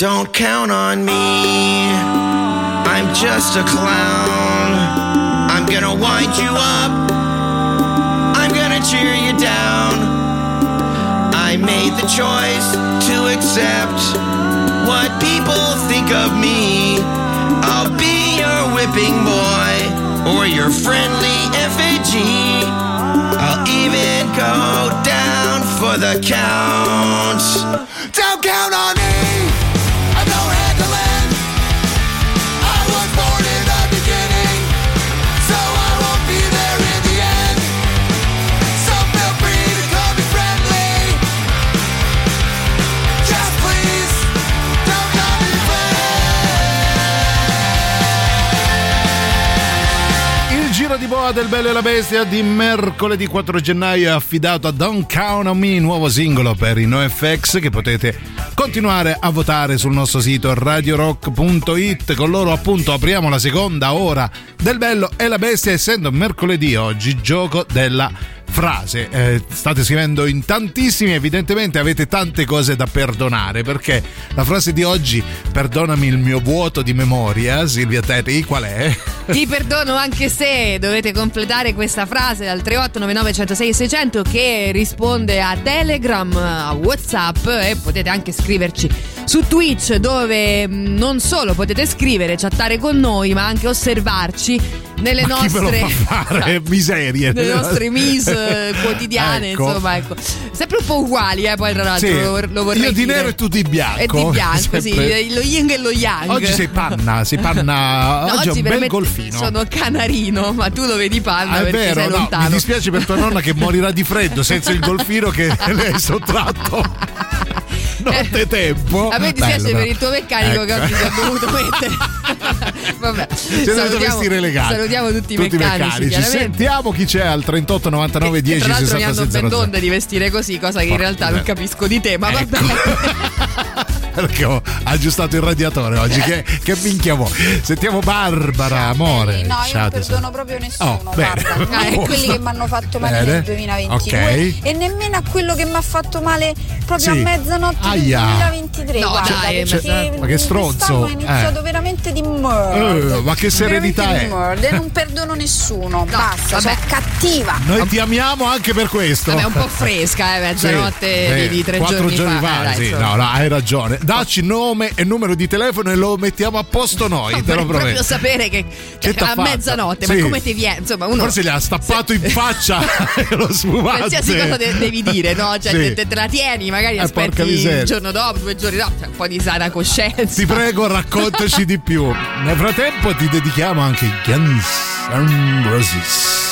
Speaker 12: don't count on me. I'm just a clown. I'm gonna wind you up. I'm gonna cheer you down. I made the choice to accept what people think of me. I'll be your whipping boy or your friendly effigy. I'll even go down for the count.
Speaker 3: Del Bello e la Bestia di mercoledì 4 gennaio è affidato a Don't Count on Me, nuovo singolo per i NoFX che potete continuare a votare sul nostro sito radiorock.it. Con loro appunto apriamo la seconda ora del Bello e la Bestia essendo mercoledì oggi gioco della frase. Eh, state scrivendo in tantissimi, evidentemente avete tante cose da perdonare perché la frase di oggi, perdonami il mio vuoto di memoria, Silvia Terry, qual è?
Speaker 5: Ti perdono anche se dovete completare questa frase dal 3899 106 600 che risponde a Telegram, a Whatsapp e potete anche scriverci su Twitch dove mh, non solo potete scrivere, chattare con noi ma anche osservarci nelle
Speaker 3: Ma
Speaker 5: nostre
Speaker 3: fa fare? Miserie.
Speaker 5: nelle nostre mise eh, quotidiane,
Speaker 3: Ecco.
Speaker 5: insomma, ecco. Sempre un po' uguali, eh, poi tra l'altro
Speaker 3: Sì,
Speaker 5: lo, lo vorrei
Speaker 3: io di
Speaker 5: dire.
Speaker 3: nero e tu di bianco.
Speaker 5: E di bianco, sì,
Speaker 3: Sempre.
Speaker 5: lo yin e lo yang.
Speaker 3: Oggi sei panna, sei panna.
Speaker 5: No,
Speaker 3: oggi è un bel golfino.
Speaker 5: Sono canarino, ma tu lo vedi panna
Speaker 3: Ah, è
Speaker 5: perché
Speaker 3: vero,
Speaker 5: sei
Speaker 3: no,
Speaker 5: lontano.
Speaker 3: mi dispiace per tua nonna che morirà di freddo senza il golfino che le hai sottratto notte tempo.
Speaker 5: A me dispiace
Speaker 3: Bello,
Speaker 5: per il tuo meccanico che
Speaker 3: Ecco.
Speaker 5: oggi si è dovuto mettere. Vabbè,
Speaker 3: Si è dovuto
Speaker 5: salutiamo-
Speaker 3: vestire elegante.
Speaker 5: Salutiamo tutti i meccanici. chiaramente.
Speaker 3: Sentiamo chi c'è al 38 99
Speaker 5: Che
Speaker 3: 10
Speaker 5: tra l'altro mi
Speaker 3: 60
Speaker 5: hanno ben
Speaker 3: 00.
Speaker 5: d'onde di vestire così, cosa che in realtà non capisco di te, ma
Speaker 3: Ecco.
Speaker 5: vabbè.
Speaker 3: Perché ho aggiustato il radiatore oggi. Che, che minchia vuoi? Sentiamo Barbara, amore.
Speaker 18: No, io
Speaker 3: Ciao,
Speaker 18: non perdono proprio nessuno,
Speaker 3: Oh, bene.
Speaker 18: guarda. Né
Speaker 3: Oh,
Speaker 18: quelli che mi hanno fatto male
Speaker 3: Bene.
Speaker 18: nel 2022
Speaker 3: Ok.
Speaker 18: e nemmeno a quello che mi ha fatto male proprio
Speaker 3: Sì.
Speaker 18: a mezzanotte
Speaker 3: Aia.
Speaker 18: del 2023.
Speaker 5: No,
Speaker 18: guarda,
Speaker 5: dai,
Speaker 18: perché
Speaker 3: Ma che stronzo.
Speaker 18: è iniziato
Speaker 3: Eh.
Speaker 18: veramente di murder.
Speaker 3: Eh, ma che serenità è?
Speaker 18: murder, non perdono nessuno. Basta,
Speaker 5: vabbè.
Speaker 18: sono cattiva.
Speaker 3: Noi ti amiamo anche per questo.
Speaker 5: Vabbè, un po' fresca, eh, mezzanotte
Speaker 3: Sì,
Speaker 5: di,
Speaker 3: sì,
Speaker 5: di tre
Speaker 3: quattro
Speaker 5: giorni, fa. eh, dai,
Speaker 3: sì, no, no, hai ragione. Dacci nome e numero di telefono e lo mettiamo a posto noi, te lo prometto.
Speaker 5: sapere che, cioè,
Speaker 3: Che
Speaker 5: a
Speaker 3: fatto?
Speaker 5: mezzanotte,
Speaker 3: Sì.
Speaker 5: ma come ti viene? Insomma, uno
Speaker 3: Forse gli ha stappato in faccia lo sfumante.
Speaker 5: qualsiasi cosa de- devi dire, no? Cioè, te, la tieni, magari
Speaker 3: Eh, porca
Speaker 5: aspetti
Speaker 3: miseria.
Speaker 5: il giorno dopo, due giorni dopo, un po' di sana coscienza.
Speaker 3: Ti prego, raccontaci di più. Nel frattempo ti dedichiamo anche Guns N' Roses.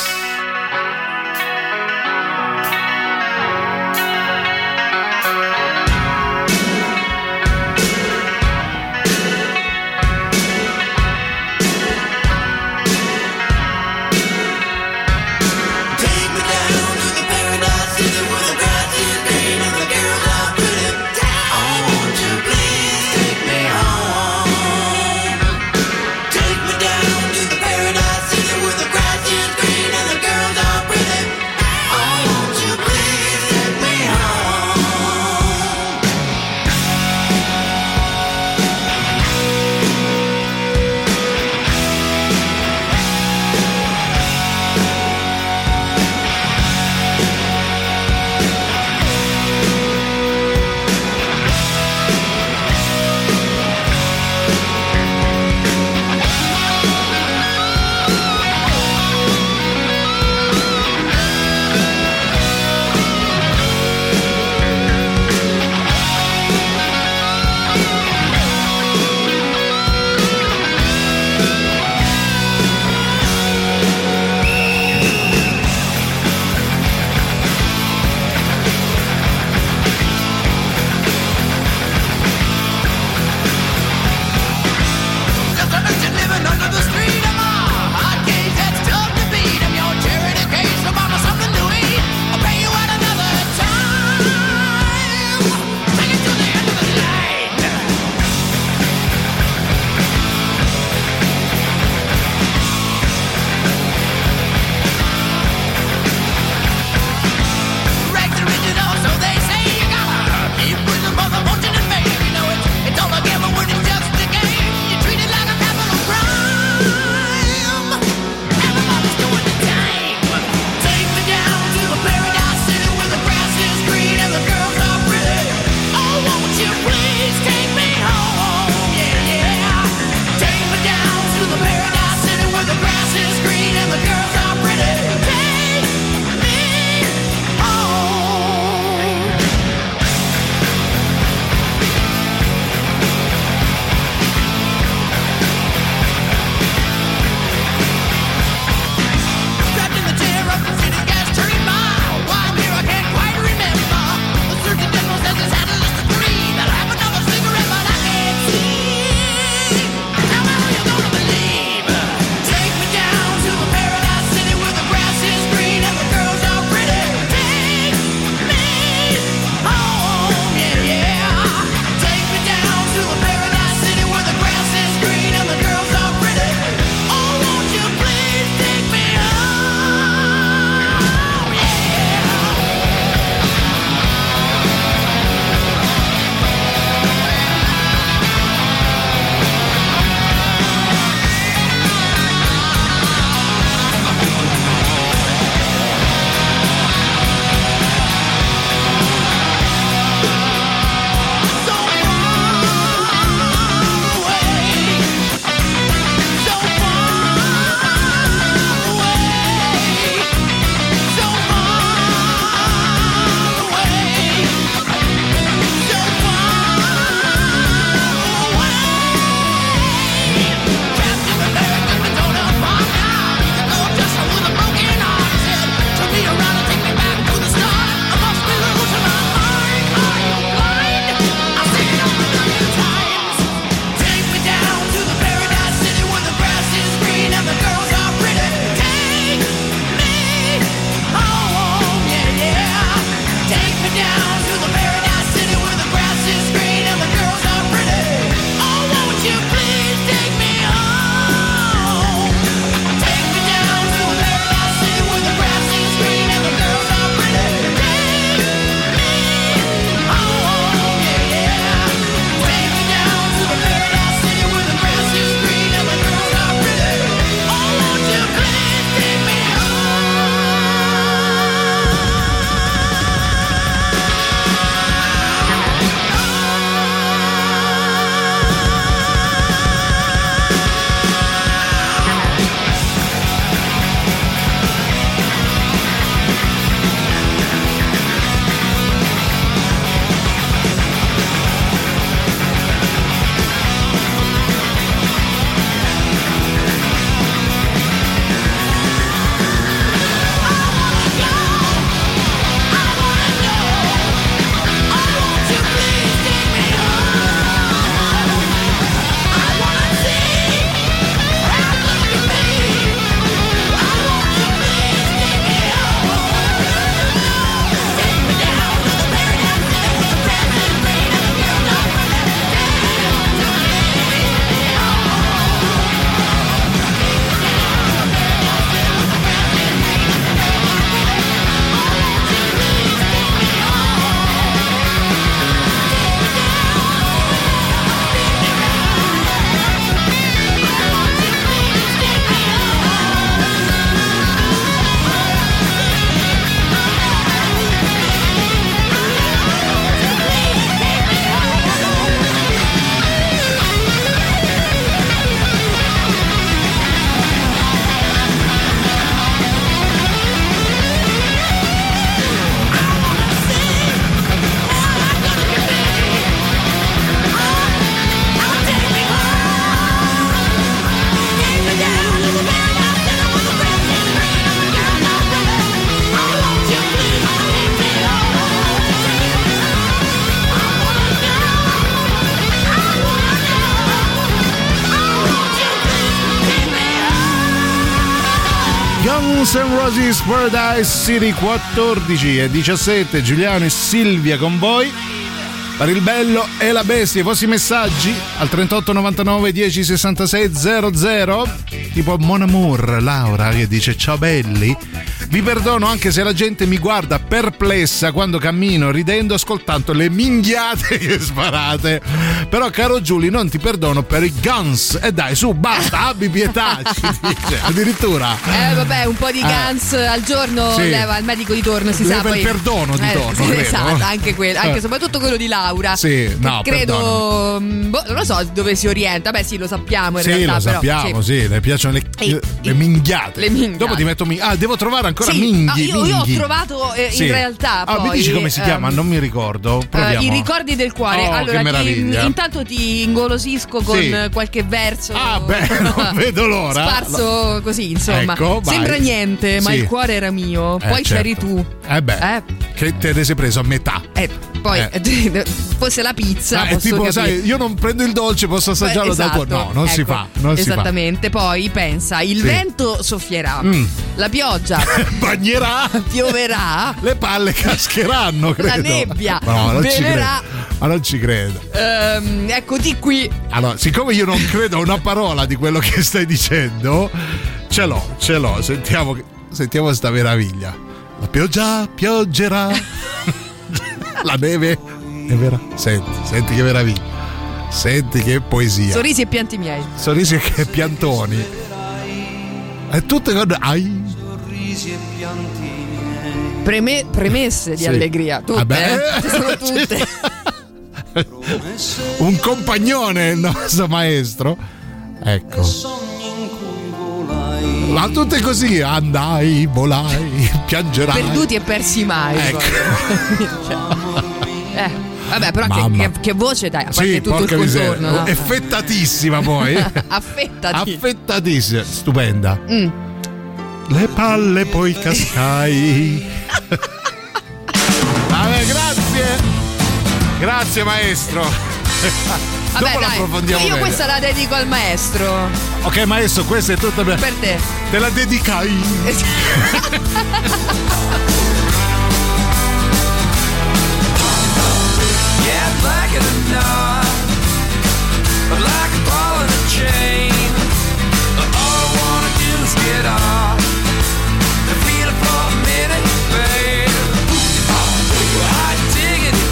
Speaker 3: Roses Paradise City 14 e 17 Giuliano e Silvia con voi. Per il bello e la bestia i vostri messaggi al 38 99 10 66 00 tipo Mon Amour Laura che dice ciao belli vi perdono anche se la gente mi guarda perplessa quando cammino ridendo ascoltando le minghiate che sparate però caro Giulio non ti perdono per i guns e dai su basta abbi pietà ci dice addirittura
Speaker 5: Eh vabbè, un po' di
Speaker 3: Eh.
Speaker 5: Gans al giorno
Speaker 3: Sì.
Speaker 5: leva il medico di torno, si sa
Speaker 3: Leva
Speaker 5: poi.
Speaker 3: il perdono di
Speaker 5: Eh,
Speaker 3: torno,
Speaker 5: sì. Esatto, anche quello, anche
Speaker 3: Eh.
Speaker 5: soprattutto quello di Laura.
Speaker 3: Sì, no,
Speaker 5: credo mh, boh, non lo so dove si orienta. Beh, sì, lo sappiamo in
Speaker 3: Sì,
Speaker 5: realtà,
Speaker 3: lo
Speaker 5: però,
Speaker 3: sappiamo,
Speaker 5: sì.
Speaker 3: sì. le piacciono le,
Speaker 5: E-
Speaker 3: le minghiate.
Speaker 5: le minghiate.
Speaker 3: Dopo ti metto mi- Ah, devo trovare ancora
Speaker 5: Sì,
Speaker 3: minghi.
Speaker 5: ah, io, io ho
Speaker 3: minghi.
Speaker 5: trovato eh,
Speaker 3: Sì.
Speaker 5: in realtà
Speaker 3: Ah,
Speaker 5: poi
Speaker 3: mi dici come si
Speaker 5: ehm,
Speaker 3: chiama? Non mi ricordo.
Speaker 5: eh,
Speaker 3: Proviamo.
Speaker 5: I ricordi del cuore.
Speaker 3: Oh,
Speaker 5: allora, ti- intanto ti ingolosisco con
Speaker 3: Sì.
Speaker 5: eh, qualche verso.
Speaker 3: Ah, beh, non vedo l'ora.
Speaker 5: Sparso così, insomma.
Speaker 3: Ecco.
Speaker 5: Sembra niente, ma il cuore era mio.
Speaker 3: Eh,
Speaker 5: Poi c'eri
Speaker 3: certo.
Speaker 5: tu.
Speaker 3: Eh beh,
Speaker 5: Eh.
Speaker 3: Che te ne sei preso a metà.
Speaker 5: Eh, poi
Speaker 3: Eh.
Speaker 5: fosse la pizza.
Speaker 3: Ah, tipo,
Speaker 5: capire.
Speaker 3: sai, io non prendo il dolce, posso assaggiarlo
Speaker 5: Esatto,
Speaker 3: tuo. No, non si
Speaker 5: ecco,
Speaker 3: fa. Non si fa.
Speaker 5: esattamente. Poi pensa: il
Speaker 3: Sì.
Speaker 5: vento soffierà,
Speaker 3: Mm.
Speaker 5: la pioggia
Speaker 3: Bagnerà.
Speaker 5: pioverà,
Speaker 3: Le palle cascheranno, credo.
Speaker 5: La nebbia
Speaker 3: No, non ci credo. Ma non ci credo.
Speaker 5: ehm, eccoti qui.
Speaker 3: Allora, siccome io non credo a una parola di quello che stai dicendo, ce l'ho, ce l'ho. Sentiamo, sentiamo sta meraviglia. La pioggia pioggerà. La neve neverà. Senti, senti che meraviglia. Senti che poesia.
Speaker 5: Sorrisi e pianti miei.
Speaker 3: Sorrisi e piantoni. E tutte con. Ai.
Speaker 5: Preme- premesse di
Speaker 3: Sì.
Speaker 5: allegria. Tutte.
Speaker 3: Vabbè.
Speaker 5: eh? Ci sono tutte.
Speaker 3: Un compagnone, il nostro maestro. Ecco. Ma tutte così. Andai, volai, piangerai.
Speaker 5: Perduti e persi mai.
Speaker 3: Ecco.
Speaker 5: Cioè, eh, vabbè, però che, che- che voce dai, a parte
Speaker 3: Sì,
Speaker 5: tutto il contorno. no?
Speaker 3: Effettatissima poi.
Speaker 5: Affettati.
Speaker 3: Affettatissima. Stupenda.
Speaker 5: Mm.
Speaker 3: Le palle poi cascai. Vabbè, grazie. Grazie maestro.
Speaker 5: Vabbè,
Speaker 3: Dopo
Speaker 5: dai,
Speaker 3: l'approfondiamo
Speaker 5: io
Speaker 3: bene.
Speaker 5: questa la dedico al maestro.
Speaker 3: Ok, maestro, questa è tutta per,
Speaker 5: Per te.
Speaker 3: Te la dedicai.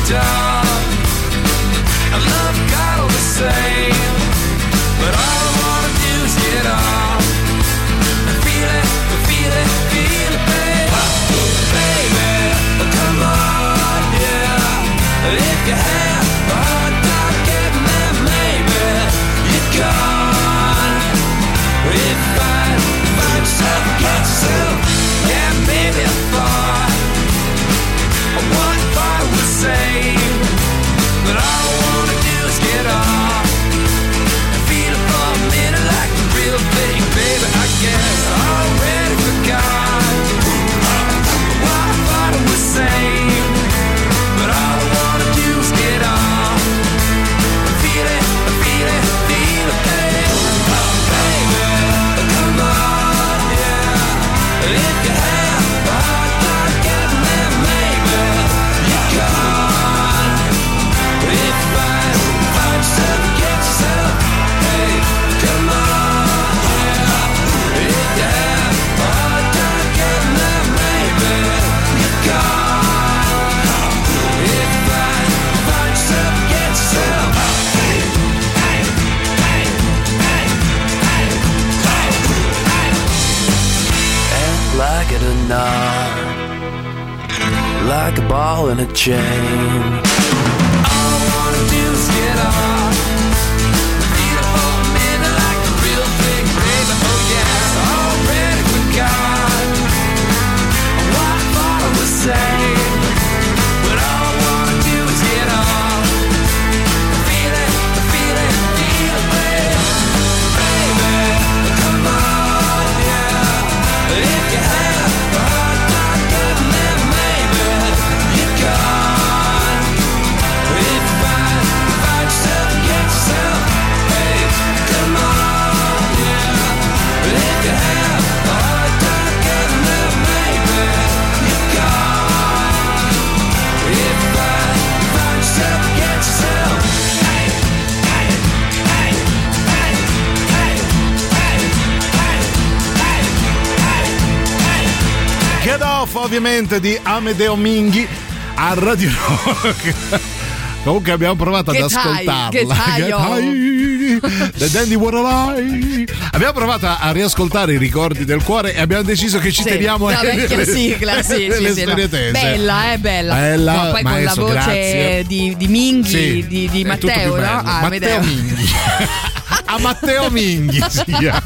Speaker 16: Yeah, but all I wanna do is get feel it, feel it, feel it, babe. Baby, come on, yeah. If you And like it or not, like a ball in a chain.
Speaker 3: Ovviamente di Amedeo Minghi a Radio Rock. Comunque abbiamo provato
Speaker 5: Che
Speaker 3: ad
Speaker 5: tai,
Speaker 3: ascoltarla.
Speaker 5: che
Speaker 3: tai, The Dandy Waterline. Abbiamo provato a riascoltare i ricordi del cuore e abbiamo deciso che ci
Speaker 5: Sì,
Speaker 3: teniamo
Speaker 5: la vecchia sigla, sì,
Speaker 3: le
Speaker 5: sì, sì, no. Bella, eh, bella.
Speaker 3: Bella,
Speaker 5: No, poi con la
Speaker 3: maestro,
Speaker 5: voce
Speaker 3: grazie.
Speaker 5: di, di Minghi,
Speaker 3: Sì,
Speaker 5: di, di Matteo, no? Ah,
Speaker 3: Matteo. Minghi. a Matteo Minghi chiama.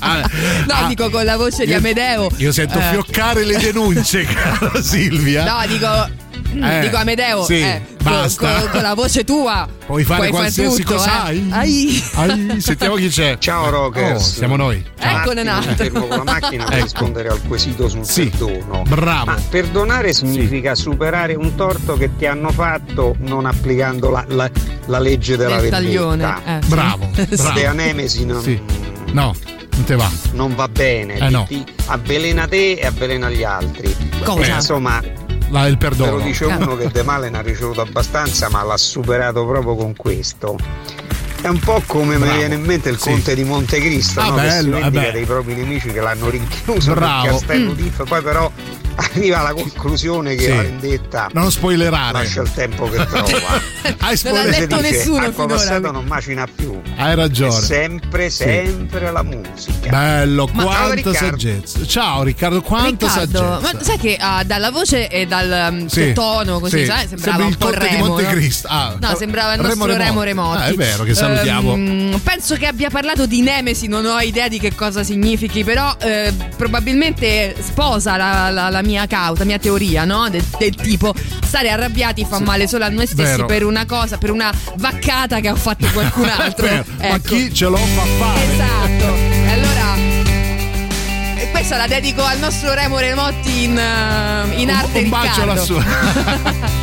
Speaker 3: Ah,
Speaker 5: No,
Speaker 3: ah,
Speaker 5: dico con la voce di
Speaker 3: io-
Speaker 5: Amedeo.
Speaker 3: Io sento
Speaker 5: Eh.
Speaker 3: fioccare le denunce, cara Silvia.
Speaker 5: No, dico.
Speaker 3: Eh,
Speaker 5: dico Amedeo,
Speaker 3: sì,
Speaker 5: eh,
Speaker 3: basta.
Speaker 5: con- con la voce tua.
Speaker 3: Puoi fare qualsiasi
Speaker 5: tutto,
Speaker 3: cosa.
Speaker 5: eh.
Speaker 3: Ai.
Speaker 5: Ai.
Speaker 3: Ai, sentiamo chi c'è.
Speaker 19: Ciao Rockers.
Speaker 3: Oh, siamo noi. Ciao.
Speaker 5: Eccone un altro.
Speaker 19: Fermo con la macchina per
Speaker 3: Ecco.
Speaker 19: rispondere al quesito sul
Speaker 3: Sì,
Speaker 19: perdono.
Speaker 3: bravo.
Speaker 19: Ma perdonare significa superare un torto che ti hanno fatto non applicando la, la- la legge della
Speaker 5: Del
Speaker 19: vendetta.
Speaker 5: eh.
Speaker 3: Bravo, bravo.
Speaker 19: De anemesi non,
Speaker 3: Sì. No, non te va.
Speaker 19: non va bene.
Speaker 3: Eh, no.
Speaker 19: ti avvelena te e avvelena gli altri.
Speaker 5: Cosa?
Speaker 19: Eh, Insomma,
Speaker 3: La, il
Speaker 19: te
Speaker 3: perdono.
Speaker 19: lo dice uno che de male ne ha ricevuto abbastanza, ma l'ha superato proprio con questo. È un po' come
Speaker 3: Bravo.
Speaker 19: mi viene in mente il
Speaker 3: Sì.
Speaker 19: conte di Montecristo,
Speaker 3: Ah,
Speaker 19: no? che si
Speaker 3: bello, eh
Speaker 19: dei propri nemici che l'hanno rinchiuso
Speaker 3: Bravo.
Speaker 19: nel castello
Speaker 5: Mm.
Speaker 19: Diff, poi però arriva alla conclusione che
Speaker 3: Sì.
Speaker 19: la vendetta
Speaker 3: Non spoilerare.
Speaker 19: lascia il tempo che trova.
Speaker 3: Hai
Speaker 5: Non l'ha
Speaker 3: spoilerato.
Speaker 5: detto
Speaker 19: Dice,
Speaker 5: nessuno
Speaker 19: acqua
Speaker 5: finora.
Speaker 19: passata non macina più.
Speaker 3: Hai
Speaker 19: È
Speaker 3: ragione.
Speaker 19: sempre, sempre la musica.
Speaker 3: Bello,
Speaker 19: Ma- Ciao,
Speaker 3: quanta
Speaker 19: Riccardo.
Speaker 3: saggezza. Ciao Riccardo, quanta
Speaker 5: Riccardo,
Speaker 3: saggezza.
Speaker 5: ma sai che ah, dalla voce e dal um,
Speaker 3: Sì,
Speaker 5: tono così,
Speaker 3: sì.
Speaker 5: sai, sembrava
Speaker 3: Sembra
Speaker 5: un
Speaker 3: il
Speaker 5: po'
Speaker 3: Conte di
Speaker 5: Remo. no?
Speaker 3: Montecristo. Ah,
Speaker 5: No, sembrava il nostro
Speaker 3: Remo
Speaker 5: Remo
Speaker 3: Remotti.
Speaker 5: Remotti.
Speaker 3: Ah, è vero che salutiamo.
Speaker 5: Ehm, penso che abbia parlato di Nemesi, non ho idea di che cosa significhi, però eh, probabilmente sposa la, la- la mia causa, la mia teoria, no? Del, del tipo stare arrabbiati fa male solo a noi stessi
Speaker 3: Vero.
Speaker 5: per una cosa, per una vaccata che ha fatto qualcun altro.
Speaker 3: Vero, Ma
Speaker 5: Ecco.
Speaker 3: chi ce lo fa fare?
Speaker 5: Esatto. E allora. e Questa la dedico al nostro Remo Remotti in, eh, in arte
Speaker 3: un bacio
Speaker 5: Riccardo.
Speaker 3: lassù.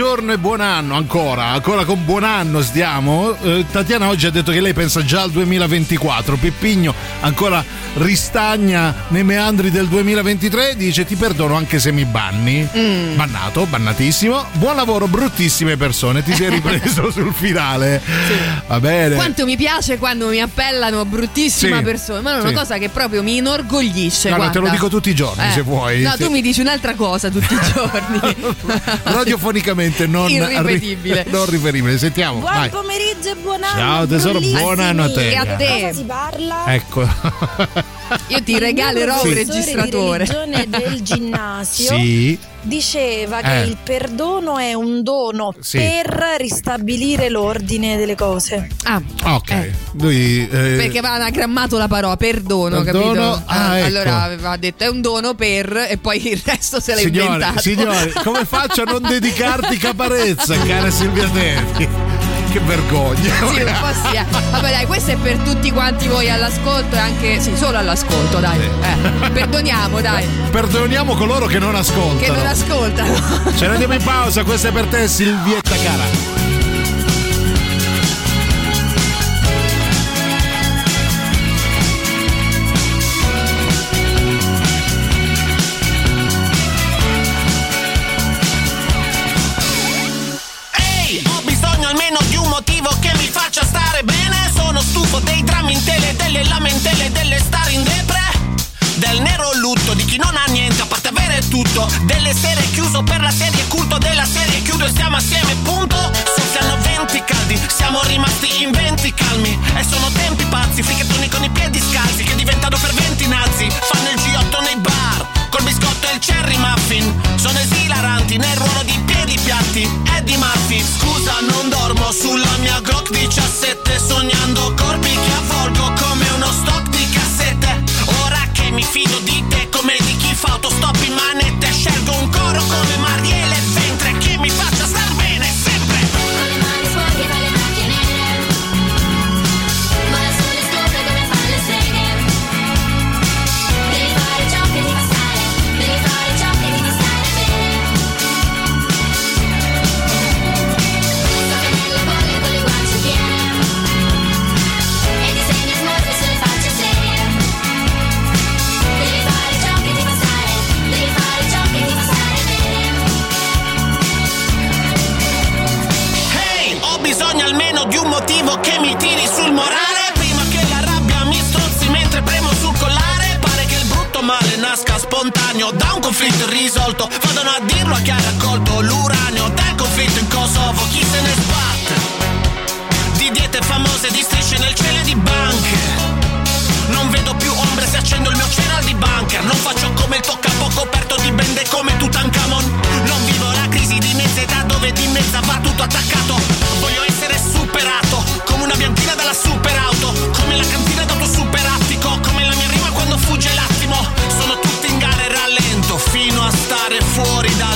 Speaker 3: buongiorno e buon anno ancora, ancora con buon anno stiamo. Eh, Tatiana oggi ha detto che lei pensa già al 2024. Pippigno ancora ristagna nei meandri del 2023, dice ti perdono anche se mi banni.
Speaker 5: Mm.
Speaker 3: Bannato, bannatissimo. Buon lavoro, bruttissime persone, ti sei ripreso sul finale. Va bene.
Speaker 5: Quanto mi piace quando mi appellano bruttissima
Speaker 3: Sì,
Speaker 5: persona, ma è una
Speaker 3: sì.
Speaker 5: cosa che proprio mi inorgoglisce.
Speaker 3: Guarda, te lo dico tutti i giorni,
Speaker 5: Eh.
Speaker 3: se vuoi.
Speaker 5: No,
Speaker 3: Sì.
Speaker 5: tu mi dici un'altra cosa tutti i giorni.
Speaker 3: Radiofonicamente non,
Speaker 5: Irripetibile.
Speaker 3: non riferibile. Sentiamo.
Speaker 20: Buon
Speaker 3: vai.
Speaker 20: pomeriggio e buon anno.
Speaker 3: Ciao, tesoro, buon anno a te.
Speaker 5: E a te.
Speaker 20: Cosa si parla?
Speaker 3: Ecco.
Speaker 5: Io ti regalerò un registratore.
Speaker 20: di religione del ginnasio
Speaker 3: Sì.
Speaker 20: diceva che
Speaker 3: Eh.
Speaker 20: il perdono è un dono
Speaker 3: Sì.
Speaker 20: per ristabilire l'ordine delle cose.
Speaker 5: Ah,
Speaker 3: Ok. Lui. eh,
Speaker 5: perché aveva anagrammato la parola perdono,
Speaker 3: Perdono?
Speaker 5: capito?
Speaker 3: Ah,
Speaker 5: Eh,
Speaker 3: ecco.
Speaker 5: Allora aveva detto è un dono per e poi il resto se l'ha
Speaker 3: Signori,
Speaker 5: inventato.
Speaker 3: signori, come faccio a non dedicarti caparezza, cara Silvia Teti? Che vergogna.
Speaker 5: Sì, un po' sì. eh. Vabbè, dai, questo è per tutti quanti voi all'ascolto e anche. Sì, solo all'ascolto, dai. Eh, perdoniamo, dai.
Speaker 3: Perdoniamo coloro che non ascoltano.
Speaker 5: Che non ascoltano.
Speaker 3: Ce ne andiamo in pausa, questa è per te Silvietta cara.
Speaker 21: Delle lamentele, delle star in depre. Del nero lutto di chi non ha niente a parte avere tutto. Delle serie chiuso per la serie culto della serie chiudo e stiamo assieme, punto. Soffiano venti caldi, siamo rimasti in venti calmi. E sono tempi pazzi, fricchettoni con i piedi scalzi che diventano ferventi nazi. Fanno il G8 nei bar, col biscotto e il cherry muffin. Sono esilaranti nel ruolo di piedi piatti. Eddie Murphy, scusa, non dormo sulla mia Glock 17. Sognando corpi che avvolgo come uno stock di cassette. Ora che mi fido di te come di chi fa autostop in manette. Scelgo un coro come Marielle motivo che mi tiri sul morale. Prima che la rabbia mi strozzi mentre premo sul collare. Pare che il brutto male nasca spontaneo da un conflitto irrisolto. Vadano a dirlo a chi ha raccolto l'uranio. Del conflitto in Kosovo Chi se ne sbatte? Di diete famose, di strisce nel cielo e di banche. Non vedo più ombre se accendo il mio cereal di bunker Non faccio come il toccapo coperto di bende come Tutankhamon Non vivo la crisi di mezza età dove di mezza va tutto attaccato bianchina dalla superauto Come la cantina d'auto superattico Come la mia rima quando fugge l'attimo. Sono tutti in gara e rallento Fino a stare fuori dal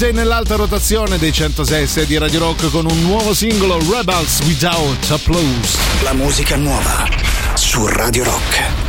Speaker 3: Morrissey nell'alta rotazione dei 106 di Radio Rock con un nuovo singolo Rebels Without Applause.
Speaker 4: La musica nuova su Radio Rock.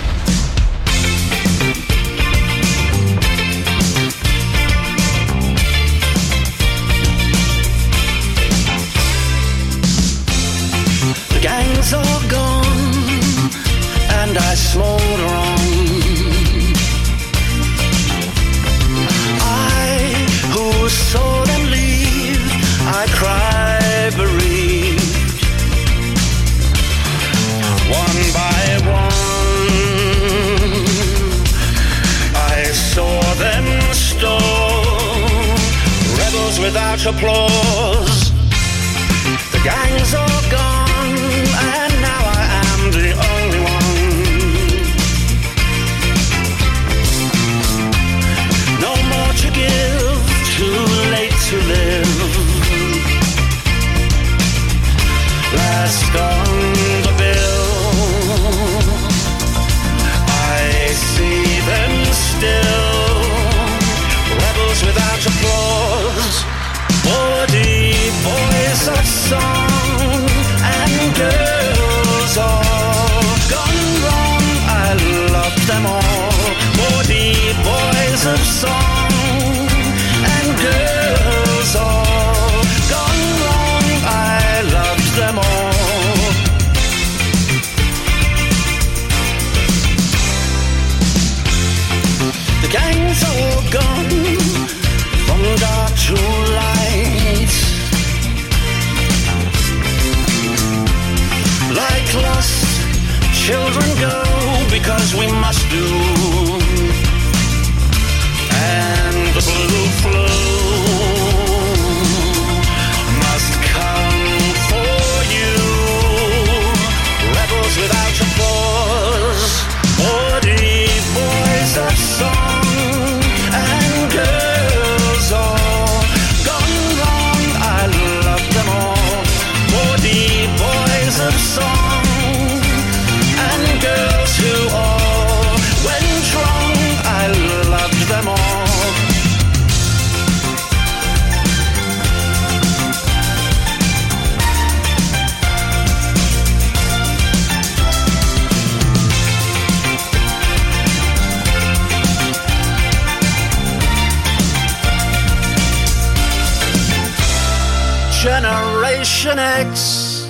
Speaker 22: Generation X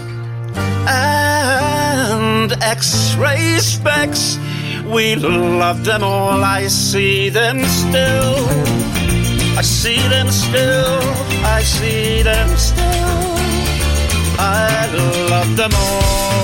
Speaker 22: and X-ray specs. We love them all. I see them still. I see them still. I see them still.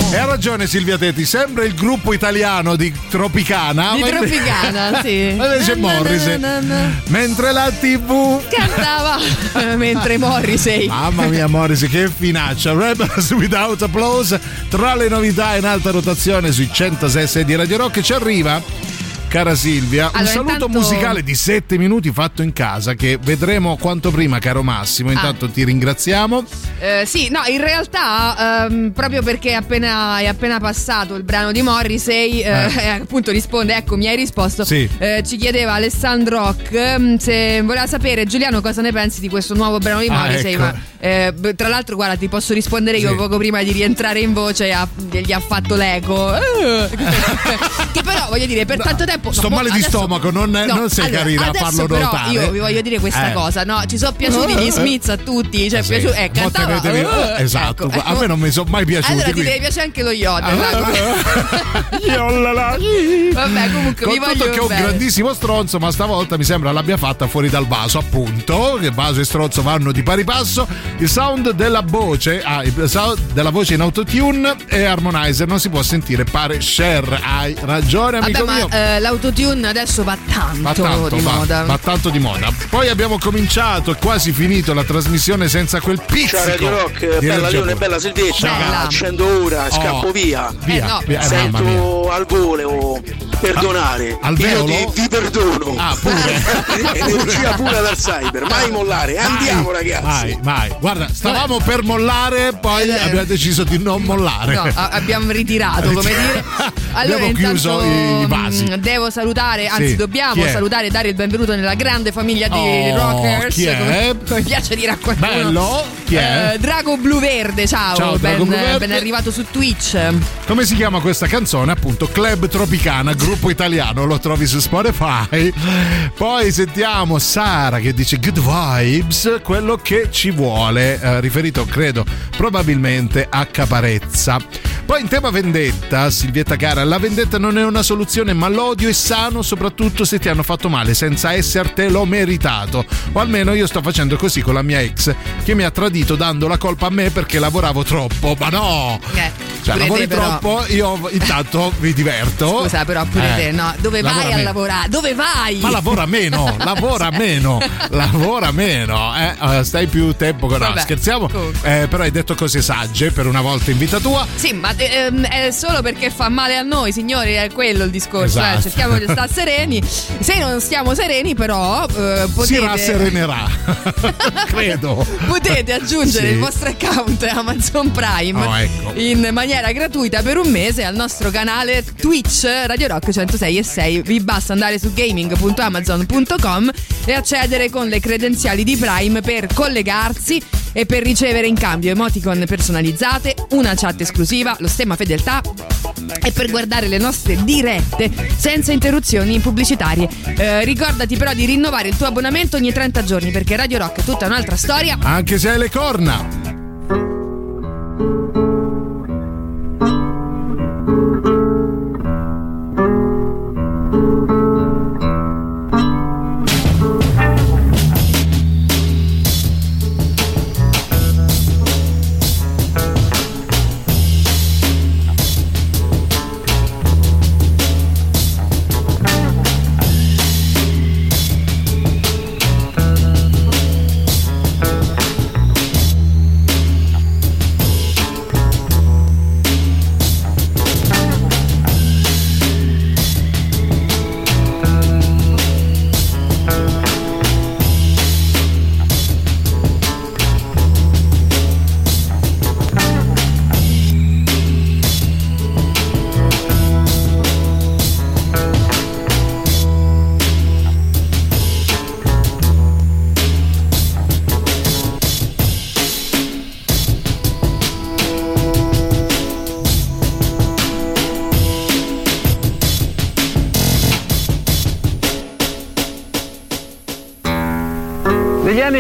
Speaker 3: E ha ragione Silvia Tetti, sembra il gruppo italiano di Tropicana.
Speaker 5: Di Tropicana, sì.
Speaker 3: Ma invece
Speaker 5: Na, na,
Speaker 3: Morrissey.
Speaker 5: na, na, na.
Speaker 3: Mentre la TV
Speaker 5: Cantava mentre Morrissey.
Speaker 3: Mamma mia, Morrissey, che finaccia! Rebels Without Applause tra le novità in alta rotazione sui 106 di Radio Rock ci arriva. Cara Silvia, un
Speaker 5: Allora,
Speaker 3: saluto
Speaker 5: intanto-
Speaker 3: musicale di 7 minuti fatto in casa che vedremo quanto prima, caro Massimo. Intanto ti ringraziamo.
Speaker 5: Eh, sì, no, in realtà, ehm, proprio perché è appena, è appena passato il brano di Morrissey, eh,
Speaker 3: Eh.
Speaker 5: eh, appunto risponde, ecco, mi hai risposto.
Speaker 3: Sì.
Speaker 5: Eh, ci chiedeva Alessandro Rock ehm, se voleva sapere, Giuliano, cosa ne pensi di questo nuovo brano di
Speaker 3: Ah,
Speaker 5: Morrissey.
Speaker 3: ecco.
Speaker 5: Ma, eh, tra l'altro, guarda, ti posso rispondere io
Speaker 3: Sì.
Speaker 5: poco prima di rientrare in voce, ha- gli ha fatto l'eco. Che però, voglio dire, per tanto tempo.
Speaker 3: Sto
Speaker 5: no,
Speaker 3: male di
Speaker 5: adesso-
Speaker 3: stomaco, non,
Speaker 5: no,
Speaker 3: non sei
Speaker 5: allora,
Speaker 3: carina a farlo
Speaker 5: però
Speaker 3: notare.
Speaker 5: Io vi voglio dire questa
Speaker 3: Eh.
Speaker 5: cosa, no? Ci sono piaciuti gli Smiths a tutti, cioè
Speaker 3: Eh sì.
Speaker 5: piaciuti, eh, cantava. eh,
Speaker 3: esatto,
Speaker 5: ecco.
Speaker 3: a me non mi sono mai piaciuti.
Speaker 5: Allora ti
Speaker 3: quindi-
Speaker 5: deve piacere anche lo Yodel.
Speaker 3: Ah. Yollala.
Speaker 5: Vabbè, comunque
Speaker 3: Con
Speaker 5: vi
Speaker 3: tutto
Speaker 5: voglio
Speaker 3: che è un grandissimo stronzo, ma stavolta mi sembra l'abbia fatta fuori dal vaso, appunto. Che vaso e stronzo vanno di pari passo. Il sound della voce, ah, il sound della voce in autotune e harmonizer non si può sentire, pare share. Hai ragione, amico
Speaker 5: Vabbè,
Speaker 3: mio.
Speaker 5: ma eh, l'autotune adesso va tanto,
Speaker 3: Va tanto,
Speaker 5: di
Speaker 3: va,
Speaker 5: moda.
Speaker 3: va tanto di moda. Poi abbiamo cominciato e quasi finito la trasmissione senza quel pizzico.
Speaker 23: Ciao Radio Rock,
Speaker 3: di
Speaker 23: bella Leone, bella
Speaker 3: Bella.
Speaker 23: accendo ora, scappo
Speaker 3: Oh,
Speaker 23: via.
Speaker 3: via,
Speaker 5: Eh, no.
Speaker 3: via, eh.
Speaker 23: Sento al volo
Speaker 24: Perdonare.
Speaker 3: Al
Speaker 24: Io ti, ti perdono.
Speaker 3: Ah, pure.
Speaker 24: Energia pura dal cyber. Mai mollare. Andiamo, ragazzi.
Speaker 3: Vai, vai. Guarda, stavamo per mollare, poi abbiamo deciso di non mollare.
Speaker 5: Eh. No, abbiamo ritirato, come dire. Allora,
Speaker 3: Abbiamo chiuso
Speaker 5: intanto,
Speaker 3: i vasi.
Speaker 5: mm, Devo salutare, anzi,
Speaker 3: Sì,
Speaker 5: dobbiamo salutare e dare il benvenuto nella grande famiglia di
Speaker 3: Oh,
Speaker 5: rockers.
Speaker 3: chi è?
Speaker 5: Come, come piace dire a qualcuno.
Speaker 3: Bello, chi è?
Speaker 5: Eh, Drago Blu Verde, ciao,
Speaker 3: Ciao,
Speaker 5: ben,
Speaker 3: Blu Verde.
Speaker 5: ben arrivato su Twitch.
Speaker 3: Come si chiama questa canzone? Appunto Club Tropicana, gruppo italiano, lo trovi su Spotify. Poi sentiamo Sara che dice Good Vibes, quello che ci vuole, eh, riferito credo probabilmente a Caparezza. Poi in tema vendetta, Silvietta cara, la vendetta non è una soluzione, ma l'odio è sano soprattutto se ti hanno fatto male senza essertelo meritato. O almeno io sto facendo così con la mia ex che mi ha tradito dando la colpa a me perché lavoravo troppo. Ma no! Cioè,
Speaker 5: pure
Speaker 3: lavori
Speaker 5: però.
Speaker 3: troppo, io intanto mi diverto.
Speaker 5: Scusa, però pure
Speaker 3: Eh,
Speaker 5: te, no? Dove vai a lavorare? Dove vai?
Speaker 3: Ma lavora meno, lavora meno, lavora meno, eh, eh, stai più tempo con no,
Speaker 5: Vabbè,
Speaker 3: scherziamo, eh, però hai detto cose sagge per una volta in vita tua.
Speaker 5: Sì, ma ehm, è solo perché fa male a noi, signori, è quello il discorso.
Speaker 3: Esatto.
Speaker 5: eh, di stare sereni. Se non stiamo sereni, però, eh,
Speaker 3: Si
Speaker 5: potete,
Speaker 3: rasserenerà, credo.
Speaker 5: potete aggiungere
Speaker 3: Sì.
Speaker 5: il vostro account Amazon Prime
Speaker 3: Oh, ecco.
Speaker 5: in maniera gratuita per un mese al nostro canale Twitch Radio Rock 106 e 6. Vi basta andare su gaming.amazon.com e accedere con le credenziali di Prime per collegarsi e per ricevere in cambio emoticon personalizzate, una chat esclusiva, lo stemma fedeltà e per guardare le nostre dirette senza interruzioni pubblicitarie. Eh, ricordati però di rinnovare il tuo abbonamento ogni 30 giorni perché Radio Rock è tutta un'altra storia.
Speaker 3: Anche se hai le corna.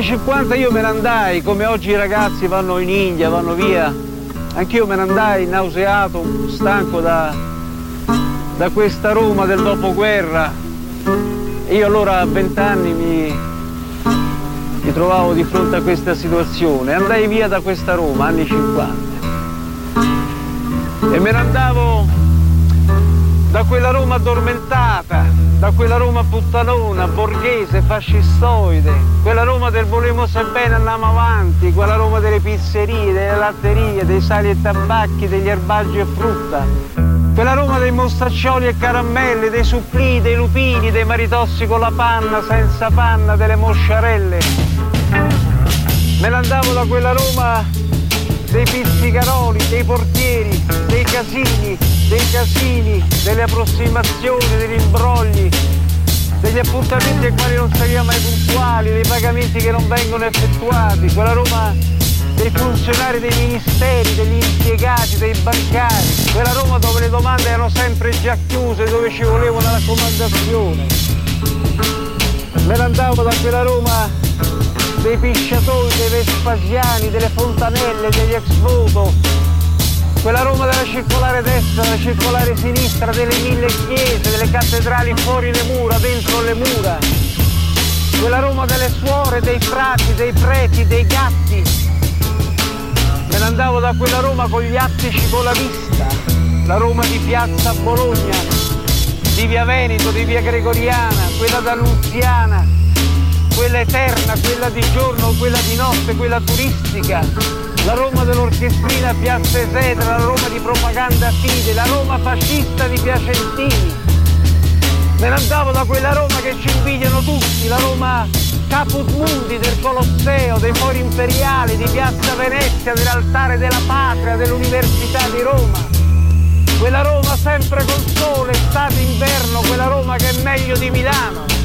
Speaker 12: 50 io me ne andai, come oggi i ragazzi vanno in India, vanno via. Anch'io me ne andai nauseato, stanco da, da questa Roma del dopoguerra. Io allora a vent'anni mi, mi trovavo di fronte a questa situazione. Andai via da questa Roma, anni 50. E me ne andavo da quella Roma addormentata, da quella Roma puttanona, borghese, fascistoide, quella Roma del volemo se bene andiamo avanti, quella Roma delle pizzerie, delle latterie, dei sali e tabacchi, degli erbaggi e frutta, quella Roma dei mostaccioli e caramelle, dei supplì, dei lupini, dei maritossi con la panna, senza panna, delle mosciarelle. Me ne andavo da quella Roma dei pizzicaroli, dei portieri, dei casini, dei casini, delle approssimazioni, degli imbrogli, degli appuntamenti ai quali non saliamo mai puntuali, dei pagamenti che non vengono effettuati, quella Roma dei funzionari dei ministeri, degli impiegati, dei bancari, quella Roma dove le domande erano sempre già chiuse, dove ci voleva una raccomandazione. Me ne andavo da quella Roma dei pisciatori, dei vespasiani, delle fontanelle, degli ex voto, quella Roma della circolare destra, della circolare sinistra, delle mille chiese, delle cattedrali fuori le mura, dentro le mura, quella Roma delle suore, dei frati, dei preti, dei gatti. Me ne andavo da quella Roma con gli attici con la vista, la Roma di piazza Bologna, di via Veneto, di via Gregoriana, quella d'Annunziana, quella eterna, quella di giorno, quella di notte, quella turistica, la Roma dell'orchestrina Piazza Esedra, la Roma di propaganda fide, la Roma fascista di Piacentini, Me ne andavo da quella Roma che ci invidiano tutti, la Roma Caput Mundi del Colosseo, dei fori imperiali, di Piazza Venezia, dell'altare della patria, dell'Università di Roma. Quella Roma sempre col sole, estate, inverno, quella Roma che è meglio di Milano.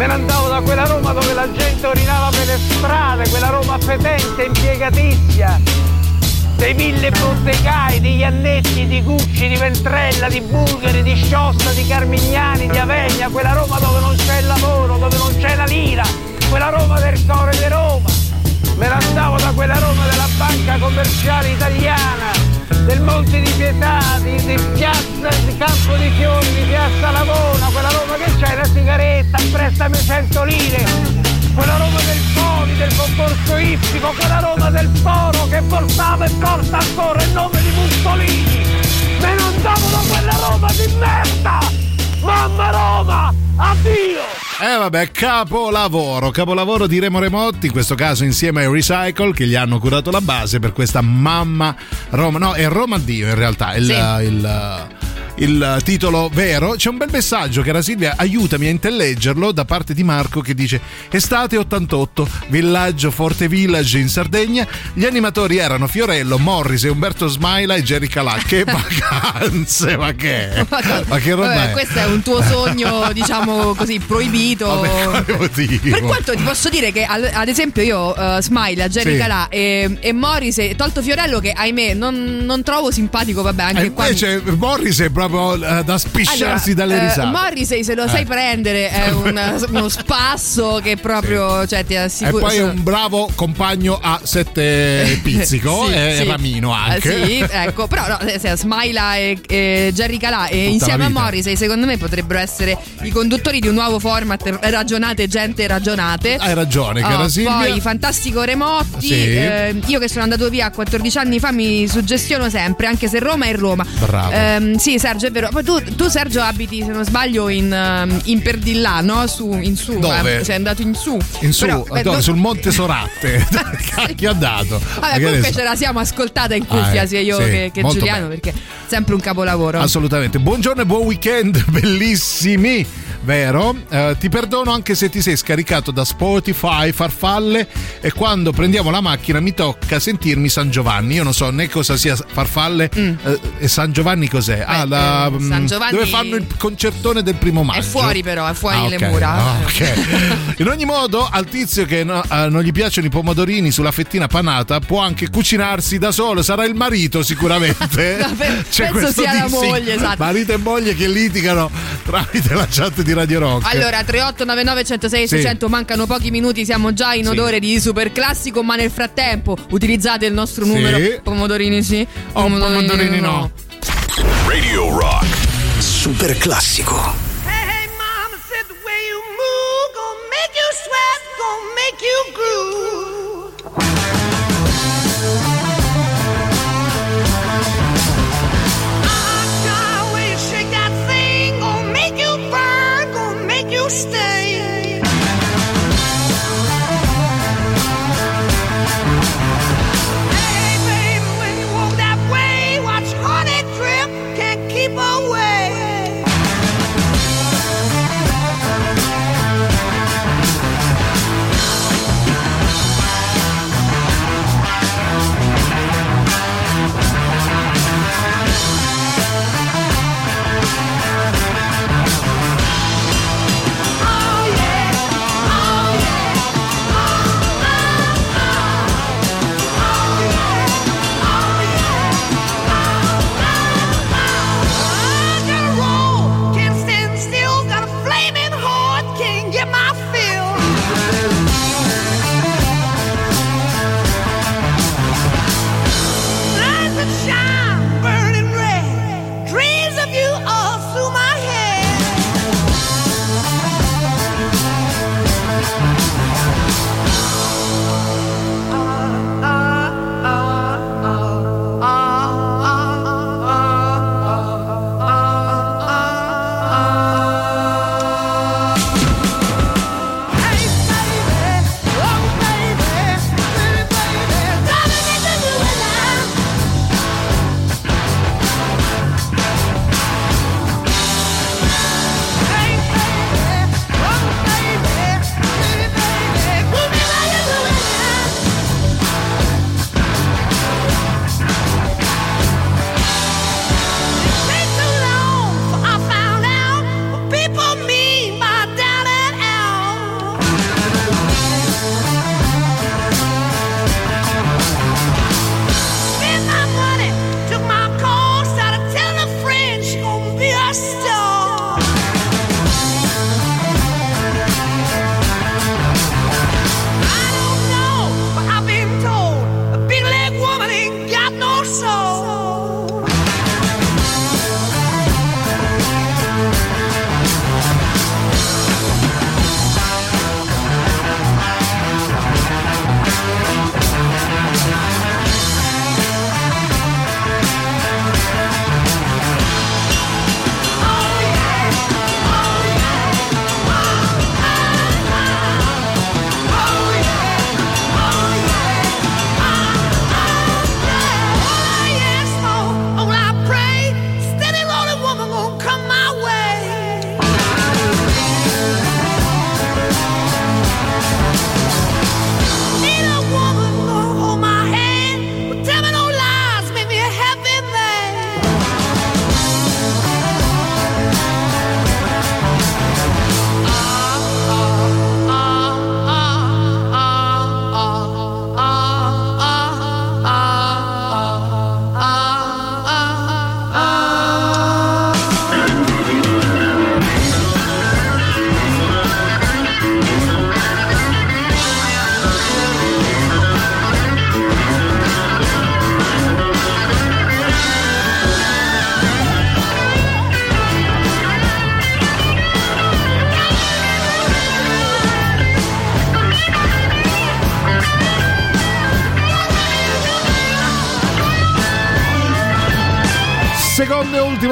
Speaker 12: Me ne andavo da quella Roma dove la gente orinava per le strade, quella Roma fetente, impiegatizia, dei mille bottegai, di Iannetti, di Gucci, di Ventrella, di Bulgari, di Sciossa, di Carmignani, di Avegna, quella Roma dove non c'è il lavoro, dove non c'è la lira, quella Roma del cuore di Roma. Me ne andavo da quella Roma della banca commerciale italiana, del Monte di Pietà, di, di Piazza di Campo di Fiori, di Piazza Lavona, quella Roma che c'è la sigaretta, prestami 100 lire, quella Roma del Poli, del concorso ippico, quella Roma del Foro che portava e porta ancora il nome di Mussolini. Me ne andavo da quella Roma di merda! Mamma Roma! Addio!
Speaker 3: Eh vabbè, capolavoro, capolavoro di Remo Remotti, in questo caso insieme ai Recycle che gli hanno curato la base per questa mamma Roma, no, è Roma Dio in realtà, il,
Speaker 5: Sì.
Speaker 3: il- il titolo vero. C'è un bel messaggio, cara Silvia, aiutami a intelleggerlo da parte di Marco che dice Estate 88, villaggio Forte Village in Sardegna, gli animatori erano Fiorello, Morris, Umberto Smaila e Jerry Calà. Che vacanze, ma che? Ma che roba
Speaker 5: Vabbè,
Speaker 3: è?
Speaker 5: questo è un tuo sogno, diciamo così, proibito.
Speaker 3: Vabbè?
Speaker 5: Per quanto ti posso dire che ad esempio io uh, Smile, Jerry
Speaker 3: Sì.
Speaker 5: Calà e, e Morris, tolto Fiorello che ahimè non, non trovo simpatico, vabbè anche
Speaker 3: E
Speaker 5: qua.
Speaker 3: invece Morris è proprio eh, da spisciarsi dalle
Speaker 5: eh,
Speaker 3: risate.
Speaker 5: Morrissey se lo sai
Speaker 3: Eh.
Speaker 5: prendere è un- uno spasso che proprio cioè, ti
Speaker 3: E
Speaker 5: assicuro
Speaker 3: poi è un bravo compagno a sette pizzico
Speaker 5: Sì,
Speaker 3: e
Speaker 5: sì.
Speaker 3: Ramino anche.
Speaker 5: Eh, sì, ecco, però no, eh, se Smaila e, e Jerry Calà e
Speaker 3: Tutta
Speaker 5: insieme a. Morrissey secondo me potrebbero essere i conduttori di un nuovo format ragionate gente ragionate.
Speaker 3: Hai ragione, cara
Speaker 5: Oh,
Speaker 3: Silvia.
Speaker 5: Poi fantastico Remotti,
Speaker 3: Sì.
Speaker 5: eh, io che sono andato via 14 anni fa mi suggestiono sempre, anche se Roma è Roma.
Speaker 3: Bravo.
Speaker 5: Ehm, sì, Sergio, è vero. Poi tu, tu, Sergio abiti, se non sbaglio, in, ehm, in Perdillà, no? Su, in su.
Speaker 3: Dove?
Speaker 5: eh, Sei andato in su.
Speaker 3: In su,
Speaker 5: Però, beh,
Speaker 3: dove? sul Monte Soratte. Cacchio è andato. Ma
Speaker 5: Vabbè, comunque
Speaker 3: ne so?
Speaker 5: ce la siamo ascoltata in cuffia
Speaker 3: Ah, eh,
Speaker 5: sia io
Speaker 3: sì,
Speaker 5: che, che Giuliano
Speaker 3: bello.
Speaker 5: perché è sempre un capolavoro.
Speaker 3: Assolutamente. Buongiorno e buon weekend, bellissimi. Vero? Eh, ti perdono anche se ti sei scaricato da Spotify, farfalle e quando prendiamo la macchina mi tocca sentirmi San Giovanni. Io non so né cosa sia farfalle eh, e San Giovanni cos'è. ah, la,
Speaker 5: Mm. eh, San
Speaker 3: mm,
Speaker 5: Giovanni-
Speaker 3: dove fanno il concertone del primo maggio.
Speaker 5: È fuori però, è fuori
Speaker 3: Ah,
Speaker 5: le
Speaker 3: ok.
Speaker 5: mura.
Speaker 3: Ah, ok. In ogni modo, al tizio che no- eh, non gli piacciono i pomodorini sulla fettina panata, può anche cucinarsi da solo. Sarà il marito, sicuramente.
Speaker 5: No, pe-
Speaker 3: C'è
Speaker 5: penso sia la
Speaker 3: dissing.
Speaker 5: moglie, esatto.
Speaker 3: Marito e moglie che litigano tramite la chat di Radio Rock.
Speaker 5: Allora, 3899 106
Speaker 3: Sì.
Speaker 5: 600 mancano pochi minuti, siamo già in
Speaker 3: Sì.
Speaker 5: odore di super classico, ma nel frattempo utilizzate il nostro numero. Pomodorini sì,
Speaker 3: Oh, pomodorini no.
Speaker 2: Radio Rock.
Speaker 1: Super classico.
Speaker 10: Hey, mama
Speaker 3: usted.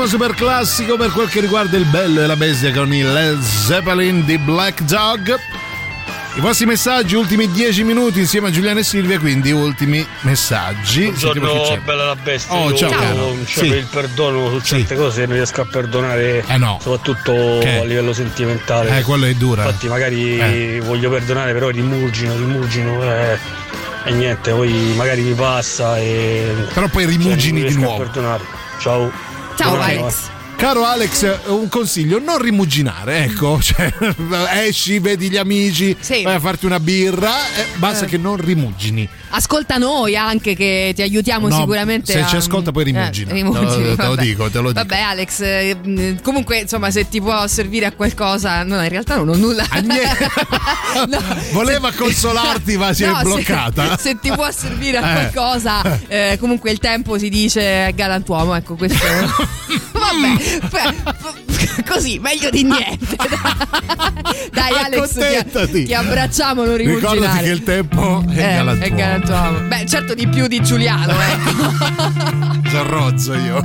Speaker 3: Super classico per quel che riguarda il bello e la bestia con il Led Zeppelin di Black Dog. I vostri messaggi, ultimi 10 minuti insieme a Giuliano e Silvia, quindi ultimi messaggi.
Speaker 25: Buongiorno,
Speaker 3: c'è.
Speaker 25: bella la bestia.
Speaker 3: Oh,
Speaker 25: Io
Speaker 3: ciao, caro.
Speaker 25: cioè,
Speaker 3: Sì.
Speaker 25: il perdono su certe cose non riesco a perdonare, soprattutto
Speaker 3: Che?
Speaker 25: a livello sentimentale.
Speaker 3: Eh, quello è dura.
Speaker 25: Infatti, magari
Speaker 3: Eh.
Speaker 25: voglio perdonare, però rimurgino, rimurgino eh, e niente, poi magari mi passa e.
Speaker 3: Però poi
Speaker 25: cioè,
Speaker 3: rimugini
Speaker 25: non
Speaker 3: di nuovo.
Speaker 25: Ciao.
Speaker 5: Ciao,
Speaker 25: Buona
Speaker 5: Alex.
Speaker 3: Caro Alex, un consiglio, non rimuginare, ecco, cioè, esci, vedi gli amici, vai a farti una birra, eh, basta
Speaker 5: Eh.
Speaker 3: che non rimugini.
Speaker 5: Ascolta noi anche che ti aiutiamo
Speaker 3: No,
Speaker 5: sicuramente.
Speaker 3: se
Speaker 5: a-
Speaker 3: ci ascolta poi rimugina.
Speaker 5: Eh, rimugini,
Speaker 3: Te lo- te lo dico, te lo dico.
Speaker 5: Vabbè, Alex, eh, comunque, insomma, se ti può servire a qualcosa, no, in realtà non ho nulla. No,
Speaker 3: Voleva consolarti, ma si
Speaker 5: no,
Speaker 3: è
Speaker 5: se-
Speaker 3: bloccata.
Speaker 5: Se, ti può servire a
Speaker 3: Eh.
Speaker 5: qualcosa, eh, comunque il tempo si dice galantuomo, ecco questo. Vabbè, f- così, meglio di niente. Dai, Alex, ti, ti abbracciamo, non rimuginare.
Speaker 3: Ricordati che il tempo è
Speaker 5: Eh,
Speaker 3: galantuomo.
Speaker 5: è galantuomo. Beh, certo di più di Giuliano, ecco.
Speaker 3: Zarrozzo io.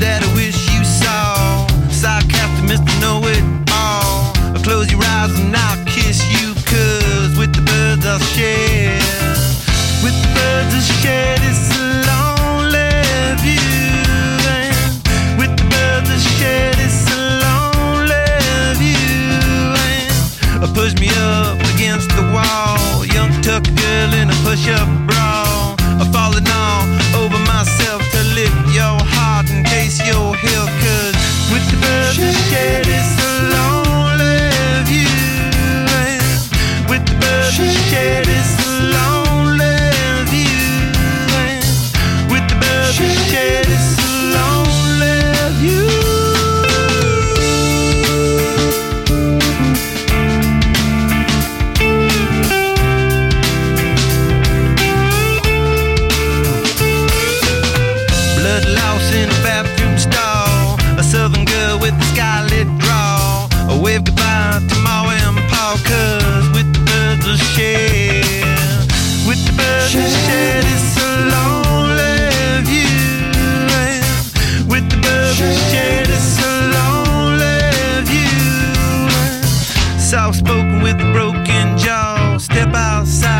Speaker 12: That push up Soft spoken with a broken jaw. Step outside,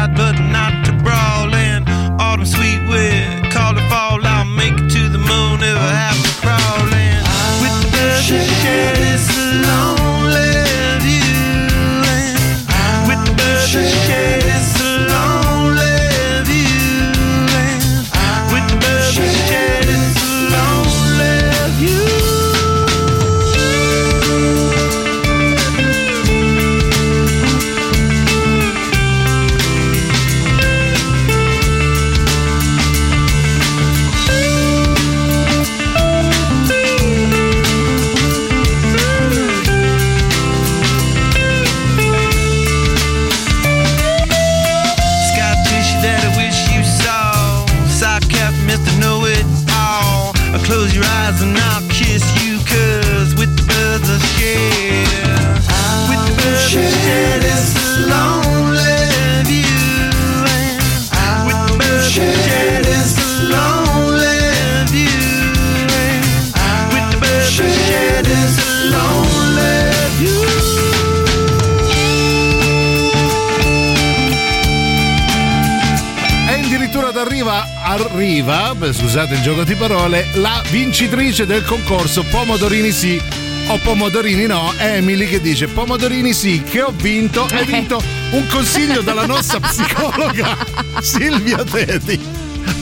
Speaker 3: arriva, scusate il gioco di parole, la vincitrice del concorso Pomodorini sì o Pomodorini no, Emily che dice Pomodorini sì, che ho vinto, hai vinto un consiglio dalla nostra psicologa Silvia Teti.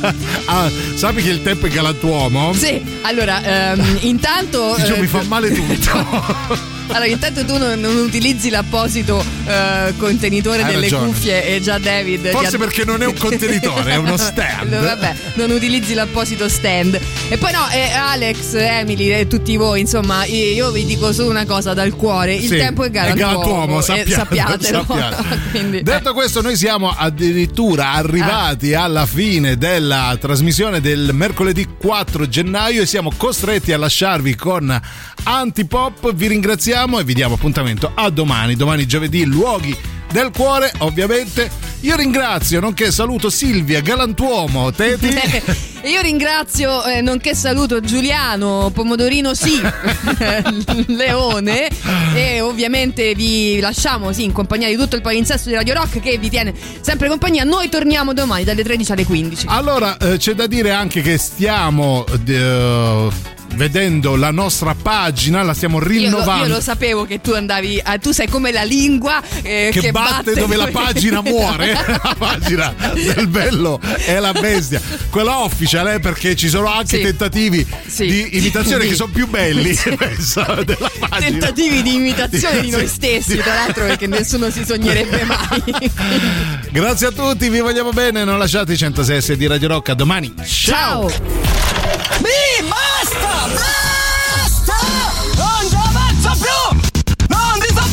Speaker 3: Ah, sappi che il tempo è galantuomo?
Speaker 5: Sì, allora, ehm, intanto.
Speaker 3: Dice,
Speaker 5: eh,
Speaker 3: mi fa male tutto.
Speaker 5: Allora, intanto tu non, non utilizzi l'apposito eh, contenitore
Speaker 3: Hai
Speaker 5: delle
Speaker 3: ragione.
Speaker 5: cuffie e già David.
Speaker 3: Forse
Speaker 5: ha-
Speaker 3: perché non è un contenitore, è uno stand.
Speaker 5: Vabbè, non utilizzi l'apposito stand. E poi no, eh, Alex, Emily e tutti voi, insomma, io, vi dico solo una cosa dal cuore: il
Speaker 3: Sì,
Speaker 5: tempo è galantuomo.
Speaker 3: galantuomo,
Speaker 5: e
Speaker 3: sappiate-
Speaker 5: sappiatelo.
Speaker 3: sappiate.
Speaker 5: Quindi,
Speaker 3: Detto questo, noi siamo addirittura arrivati
Speaker 5: Ah.
Speaker 3: alla fine della trasmissione del mercoledì 4 gennaio e siamo costretti a lasciarvi con Antipop. Vi ringraziamo e vi diamo appuntamento a domani. Domani giovedì, luoghi del cuore, ovviamente. Io ringrazio, nonché saluto Silvia, galantuomo, Teti.
Speaker 5: E io ringrazio, eh, nonché saluto Giuliano, Pomodorino sì, Leone e ovviamente vi lasciamo sì, in compagnia di tutto il palinsesto di Radio Rock che vi tiene sempre compagnia. Noi torniamo domani dalle 13 alle 15.
Speaker 3: Allora, eh, c'è da dire anche che stiamo eh, vedendo la nostra pagina, la stiamo
Speaker 5: Io lo,
Speaker 3: rinnovando.
Speaker 5: io lo sapevo che tu andavi, eh, tu sei come la lingua eh,
Speaker 3: che, batte, dove la pagina muore, la pagina del bello è la bestia. Quella official è perché ci sono anche
Speaker 5: Sì.
Speaker 3: tentativi
Speaker 5: Sì.
Speaker 3: di imitazione
Speaker 5: Sì.
Speaker 3: che sono più belli penso.
Speaker 5: Tentativi di imitazione di noi stessi, tra l'altro, perché nessuno si sognerebbe mai.
Speaker 3: Grazie a tutti, vi vogliamo bene, non lasciate i 106 di Radio Rock, a domani.
Speaker 5: Ciao!
Speaker 16: Mi